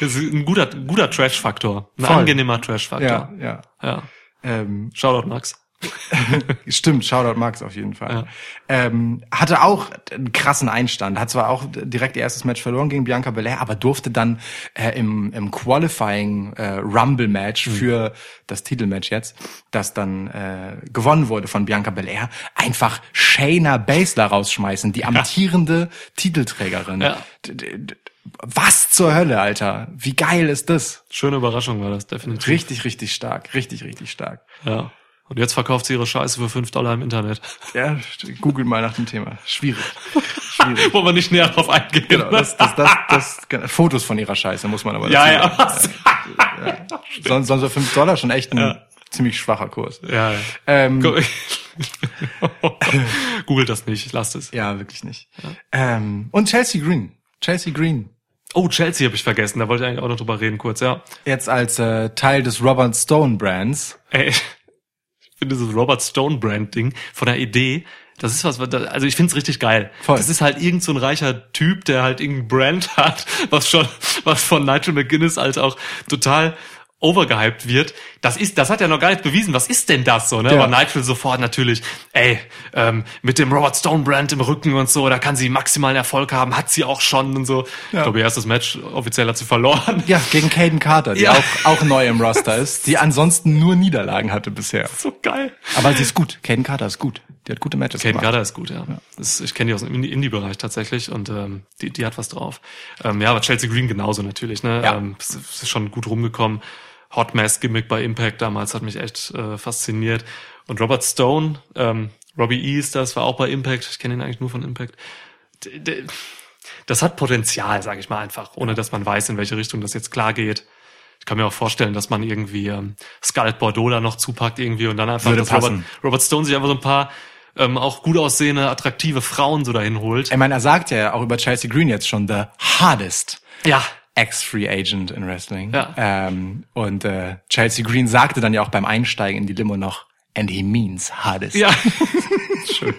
Speaker 1: das ist ein guter, guter Trash-Faktor. Ein
Speaker 2: Voll.
Speaker 1: angenehmer Trash-Faktor.
Speaker 2: ja, ja.
Speaker 1: ja.
Speaker 2: Ähm,
Speaker 1: Shoutout Max.
Speaker 2: stimmt, Shoutout Max auf jeden Fall.
Speaker 1: Ja.
Speaker 2: Ähm, hatte auch einen krassen Einstand, hat zwar auch direkt ihr erstes Match verloren gegen Bianca Belair, aber durfte dann äh, im, im Qualifying äh, Rumble Match
Speaker 1: Mhm.
Speaker 2: für das Titelmatch jetzt, das dann äh, gewonnen wurde von Bianca Belair, einfach Shayna Baszler rausschmeißen, die amtierende Titelträgerin.
Speaker 1: Ja.
Speaker 2: D- d- Was zur Hölle, Alter? Wie geil ist das?
Speaker 1: Schöne Überraschung war das, definitiv.
Speaker 2: Richtig, richtig stark, richtig, richtig stark.
Speaker 1: Ja. Und jetzt verkauft sie ihre Scheiße für 5 Dollar im Internet.
Speaker 2: Ja, google mal nach dem Thema. Schwierig. Schwierig.
Speaker 1: Wo wir nicht näher drauf eingehen.
Speaker 2: Genau, das, das, das, das, genau. Fotos von ihrer Scheiße muss man aber
Speaker 1: ja,
Speaker 2: dazu
Speaker 1: ja.
Speaker 2: sagen. Sonst, sonst war 5 Dollar schon echt ein
Speaker 1: Ja.
Speaker 2: ziemlich schwacher Kurs.
Speaker 1: ja, ja.
Speaker 2: Ähm,
Speaker 1: Googelt das nicht, lasst es.
Speaker 2: ja, wirklich nicht. Ähm, und Chelsea Green. Chelsea Green.
Speaker 1: Oh, Chelsea habe ich vergessen, da wollte ich eigentlich auch noch drüber reden kurz, ja.
Speaker 2: Jetzt als äh, Teil des Robert Stone Brands.
Speaker 1: Ey, finde dieses Robert Stone Brand Ding von der Idee, das ist was, also ich find's richtig geil.
Speaker 2: Voll.
Speaker 1: Das ist halt irgend so ein reicher Typ, der halt irgendein Brand hat, was schon, was von Nigel McGuinness als auch total overgehyped wird. Das ist, das hat er noch gar nicht bewiesen. Was ist denn das so, ne?
Speaker 2: Ja.
Speaker 1: Aber Nigel sofort natürlich, ey, ähm, mit dem Robert Stone Brand im Rücken und so, da kann sie maximalen Erfolg haben, hat sie auch schon und so. Ich glaube, ihr erstes Match offiziell hat sie verloren.
Speaker 2: Ja, gegen Caden Carter, die
Speaker 1: Ja.
Speaker 2: auch, auch neu im Roster ist, die ansonsten nur Niederlagen hatte bisher.
Speaker 1: So geil.
Speaker 2: Aber sie ist gut. Caden Carter ist gut. Die hat gute Matches
Speaker 1: Kate
Speaker 2: gemacht.
Speaker 1: Garda ist gut, ja. Das, ich kenne die aus dem Indie- Indie-Bereich tatsächlich und ähm, die, die hat was drauf. Ähm, ja, aber Chelsea Green genauso natürlich. Ne?
Speaker 2: Ja.
Speaker 1: Ähm, es ist schon gut rumgekommen. Hot Mess Gimmick bei Impact damals hat mich echt äh, fasziniert. Und Robert Stone, ähm, Robbie East, das war auch bei Impact. Ich kenne ihn eigentlich nur von Impact. D d- das hat Potenzial, sage ich mal einfach, ohne dass man weiß, in welche Richtung das jetzt klar geht. Ich kann mir auch vorstellen, dass man irgendwie ähm, Scarlett Bordeaux da noch zupackt irgendwie und dann einfach
Speaker 2: Würde
Speaker 1: dass Robert. Robert Stone sich einfach so ein paar ähm, auch gut aussehende, attraktive Frauen so dahin holt.
Speaker 2: Ich meine, er sagt ja auch über Chelsea Green jetzt schon the hardest
Speaker 1: Ja,
Speaker 2: Ex-Free Agent in Wrestling.
Speaker 1: Ja.
Speaker 2: Ähm, und äh, Chelsea Green sagte dann ja auch beim Einsteigen in die Limo noch, and he means hardest.
Speaker 1: ja.
Speaker 2: schön.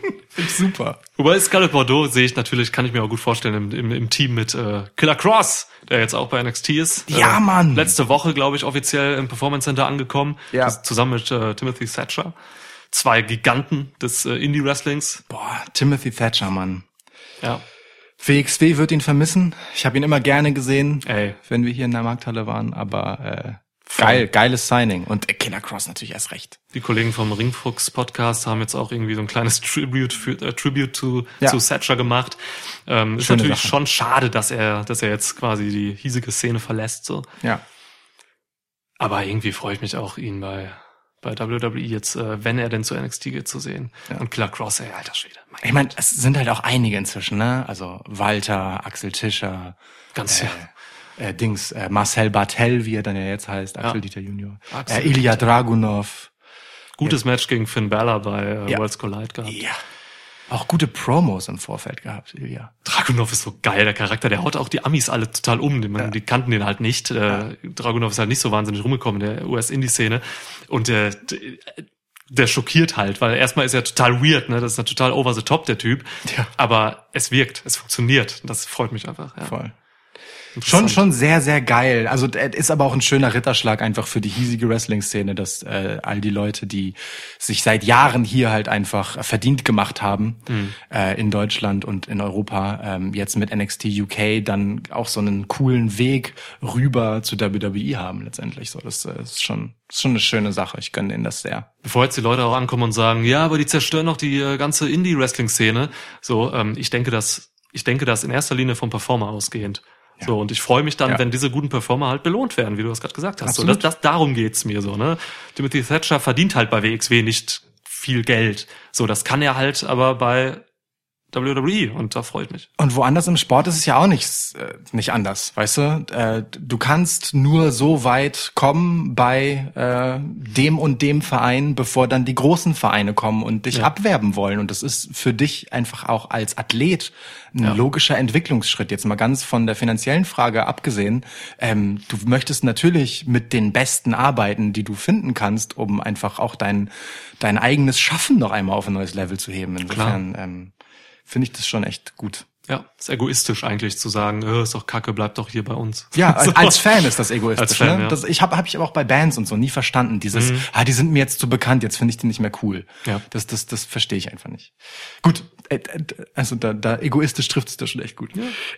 Speaker 2: Super.
Speaker 1: Wobei Scarlett Bordeaux sehe ich natürlich, kann ich mir auch gut vorstellen, im, im, im Team mit äh, Killer Cross, der jetzt auch bei NXT ist.
Speaker 2: Ja,
Speaker 1: äh,
Speaker 2: Mann.
Speaker 1: Letzte Woche, glaube ich, offiziell im Performance Center angekommen.
Speaker 2: Ja.
Speaker 1: Das, zusammen mit äh, Timothy Thatcher. Zwei Giganten des äh, Indie-Wrestlings.
Speaker 2: Boah, Timothy Thatcher, Mann.
Speaker 1: Ja.
Speaker 2: WXW wird ihn vermissen. Ich habe ihn immer gerne gesehen,
Speaker 1: Ey.
Speaker 2: wenn wir hier in der Markthalle waren, aber äh, geil, geiles Signing. Und Killer Cross natürlich erst recht.
Speaker 1: Die Kollegen vom Ringfuchs Podcast haben jetzt auch irgendwie so ein kleines Tribute für, äh, Tribute to,
Speaker 2: Ja.
Speaker 1: zu Thatcher gemacht. Ähm, ist natürlich
Speaker 2: Sache.
Speaker 1: schon schade, dass er, dass er jetzt quasi die hiesige Szene verlässt, so.
Speaker 2: Ja.
Speaker 1: Aber irgendwie freue ich mich auch, ihn bei, bei WWE jetzt, äh, wenn er denn zu NXT geht, zu sehen. Und Killer Cross, ey, alter Schwede. Mein
Speaker 2: Ich meine, es sind halt auch einige inzwischen, ne? Also Walter, Axel Tischer,
Speaker 1: Ganz,
Speaker 2: äh, äh, Dings, äh, Marcel Bartel, wie er dann ja jetzt heißt, Axel
Speaker 1: Ja.
Speaker 2: Dieter Junior.
Speaker 1: Axel
Speaker 2: Äh, Ilya Dragunov.
Speaker 1: gutes Match gegen Finn Balor bei äh,
Speaker 2: Ja.
Speaker 1: Worlds Collide gehabt.
Speaker 2: Ja. Auch gute Promos im Vorfeld gehabt, Ilya.
Speaker 1: Dragunov ist so geil, der Charakter. Der haut auch die Amis alle total um. Die, man, die kannten den halt nicht. Äh, Dragunov ist halt nicht so wahnsinnig rumgekommen in der US-Indie-Szene. Und äh, d- der schockiert halt, weil erstmal ist er total weird, ne? Das ist ja total over the top, der Typ.
Speaker 2: Ja.
Speaker 1: Aber es wirkt, es funktioniert. Das freut mich einfach. Ja.
Speaker 2: Voll. Schon, schon sehr, sehr geil. Also ist aber auch ein schöner Ritterschlag einfach für die hiesige Wrestling-Szene, dass äh, all die Leute, die sich seit Jahren hier halt einfach verdient gemacht haben äh, in Deutschland und in Europa, ähm, jetzt mit NXT UK dann auch so einen coolen Weg rüber zu WWE haben letztendlich. So, das äh, ist schon, ist schon eine schöne Sache. Ich gönne denen das sehr.
Speaker 1: Bevor jetzt die Leute auch ankommen und sagen, ja, aber die zerstören noch die äh, ganze Indie-Wrestling-Szene. So, ähm, ich denke, dass ich denke, das in erster Linie vom Performer ausgehend. So, und ich freue mich dann,
Speaker 2: Ja.
Speaker 1: wenn diese guten Performer halt belohnt werden, wie du das gerade gesagt hast. So,
Speaker 2: Absolut.
Speaker 1: das, das, darum geht's mir so, ne? Timothy Thatcher verdient halt bei WXW nicht viel Geld. So, das kann er halt aber bei WWE und da freut mich.
Speaker 2: Und woanders im Sport ist es ja auch nicht, äh, nicht anders, weißt du? Äh, du kannst nur so weit kommen bei äh, dem und dem Verein, bevor dann die großen Vereine kommen und dich
Speaker 1: Ja.
Speaker 2: abwerben wollen. Und das ist für dich einfach auch als Athlet ein
Speaker 1: Ja.
Speaker 2: logischer Entwicklungsschritt. Jetzt mal ganz von der finanziellen Frage abgesehen. Ähm, du möchtest natürlich mit den Besten arbeiten, die du finden kannst, um einfach auch dein, dein eigenes Schaffen noch einmal auf ein neues Level zu heben. Insofern ähm, finde ich das schon echt gut.
Speaker 1: Ja, ist egoistisch eigentlich zu sagen, äh, ist doch kacke, bleib doch hier bei uns.
Speaker 2: Ja, als Fan ist das egoistisch.
Speaker 1: Als Fan,
Speaker 2: ne?
Speaker 1: ja.
Speaker 2: das, ich habe hab ich aber auch bei Bands und so nie verstanden. Dieses, ah, die sind mir jetzt zu bekannt, jetzt finde ich die nicht mehr cool.
Speaker 1: Ja.
Speaker 2: Das, das, das verstehe ich einfach nicht. Gut, äh, äh, also da, da egoistisch trifft es da schon echt gut.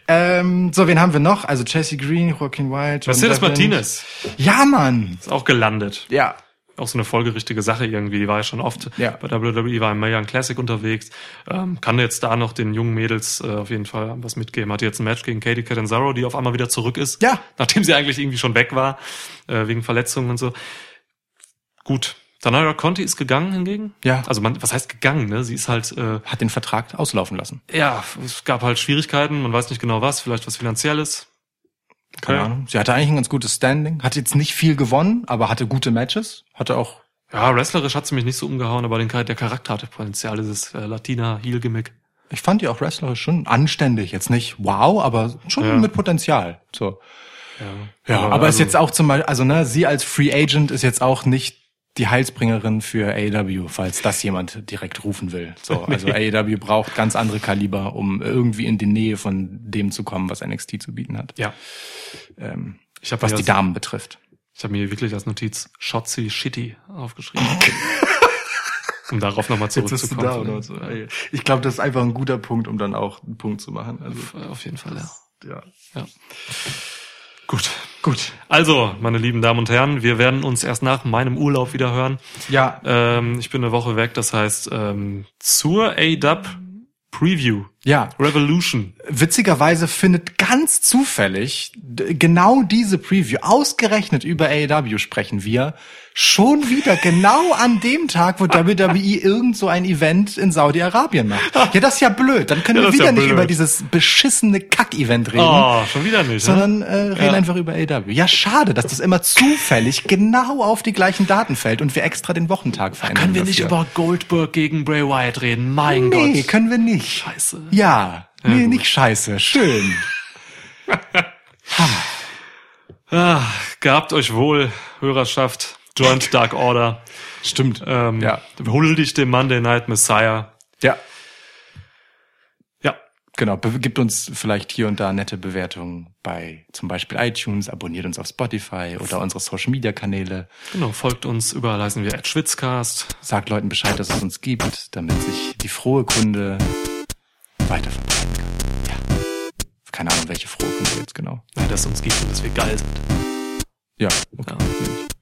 Speaker 2: Ähm, so, wen haben wir noch? Also Jesse Green, Joaquin White, John
Speaker 1: Mercedes
Speaker 2: Devlin.
Speaker 1: Martinez
Speaker 2: Ja, Mann.
Speaker 1: ist auch gelandet.
Speaker 2: Ja.
Speaker 1: Auch so eine folgerichtige Sache irgendwie. Die war ja schon oft
Speaker 2: Ja.
Speaker 1: bei WWE, war im Mae Young Classic unterwegs. Ähm, kann jetzt da noch den jungen Mädels äh, auf jeden Fall was mitgeben. Hatte jetzt ein Match gegen Katie Catanzaro, die auf einmal wieder zurück ist.
Speaker 2: Ja.
Speaker 1: Nachdem sie eigentlich irgendwie schon weg war, äh, wegen Verletzungen und so. Gut. Tanara Conti ist gegangen hingegen.
Speaker 2: Ja.
Speaker 1: Also man, was heißt gegangen, ne? Sie ist halt, äh,
Speaker 2: Hat den Vertrag auslaufen lassen.
Speaker 1: ja, es gab halt Schwierigkeiten, man weiß nicht genau was, vielleicht was Finanzielles.
Speaker 2: Keine
Speaker 1: Okay.
Speaker 2: Ahnung. Sie hatte eigentlich ein ganz gutes Standing. Hat jetzt nicht viel gewonnen, aber hatte gute Matches. Hatte auch
Speaker 1: Ja, wrestlerisch hat sie mich nicht so umgehauen, aber den, der Charakter hatte Potenzial, dieses äh, Latina-Heel-Gimmick.
Speaker 2: Ich fand die auch wrestlerisch schon anständig. Jetzt nicht wow, aber schon
Speaker 1: Ja.
Speaker 2: mit Potenzial. So.
Speaker 1: Ja,
Speaker 2: Ja, aber, ist
Speaker 1: also-
Speaker 2: jetzt auch zum Beispiel, also ne, sie als Free Agent ist jetzt auch nicht die Heilsbringerin für AEW, falls das jemand direkt rufen will. So, also AEW braucht ganz andere Kaliber, um irgendwie in die Nähe von dem zu kommen, was NXT zu bieten hat,
Speaker 1: Ja.
Speaker 2: ähm,
Speaker 1: Ich habe
Speaker 2: was die Damen betrifft.
Speaker 1: Ich habe mir wirklich als Notiz Shotzi Shitty aufgeschrieben. um darauf nochmal zurückzukommen.
Speaker 2: Ey, Ich glaube, das ist einfach ein guter Punkt, um dann auch einen Punkt zu machen. Also,
Speaker 1: Auf- Auf jeden Fall, ja.
Speaker 2: ja.
Speaker 1: ja. Gut.
Speaker 2: Gut.
Speaker 1: Also, meine lieben Damen und Herren, wir werden uns erst nach meinem Urlaub wieder hören.
Speaker 2: Ja,
Speaker 1: Ähm, ich bin eine Woche weg, das heißt ähm, zur A-Dub Preview
Speaker 2: ja.
Speaker 1: Revolution.
Speaker 2: Witzigerweise findet ganz zufällig genau diese Preview, ausgerechnet über AEW sprechen wir, schon wieder genau an dem Tag, wo WWE irgend so ein Event in Saudi-Arabien macht. Ja, das ist ja blöd. Dann können
Speaker 1: Ja,
Speaker 2: wir wieder
Speaker 1: ja
Speaker 2: nicht über dieses beschissene Kack-Event reden.
Speaker 1: Oh, schon wieder nicht. ne?
Speaker 2: Sondern äh, reden
Speaker 1: Ja.
Speaker 2: einfach über AEW. Ja, schade, dass das immer zufällig genau auf die gleichen Daten fällt und wir extra den Wochentag verändern.
Speaker 1: Können wir nicht
Speaker 2: dafür.
Speaker 1: über Goldberg gegen Bray Wyatt reden? Mein
Speaker 2: Nee,
Speaker 1: Gott.
Speaker 2: können wir nicht.
Speaker 1: Scheiße.
Speaker 2: Ja, nee,
Speaker 1: gut.
Speaker 2: nicht scheiße. Schön.
Speaker 1: Ah, gehabt euch wohl, Hörerschaft. Joint Dark Order.
Speaker 2: Stimmt.
Speaker 1: Ähm,
Speaker 2: Ja.
Speaker 1: Huldigt dem Monday Night Messiah.
Speaker 2: Ja,
Speaker 1: Ja,
Speaker 2: genau. Be gibt uns vielleicht hier und da nette Bewertungen bei zum Beispiel iTunes, abonniert uns auf Spotify oder unsere Social Media Kanäle.
Speaker 1: genau. Folgt uns überall, heißen wir at Schwitzcast.
Speaker 2: Sagt Leuten Bescheid, dass es uns gibt, damit sich die frohe Kunde weiterverbreiten kann. Ja. Keine Ahnung, welche frohe Kunde jetzt genau.
Speaker 1: Ja, dass es uns gibt und dass wir geil sind.
Speaker 2: Ja, okay.
Speaker 1: Ja.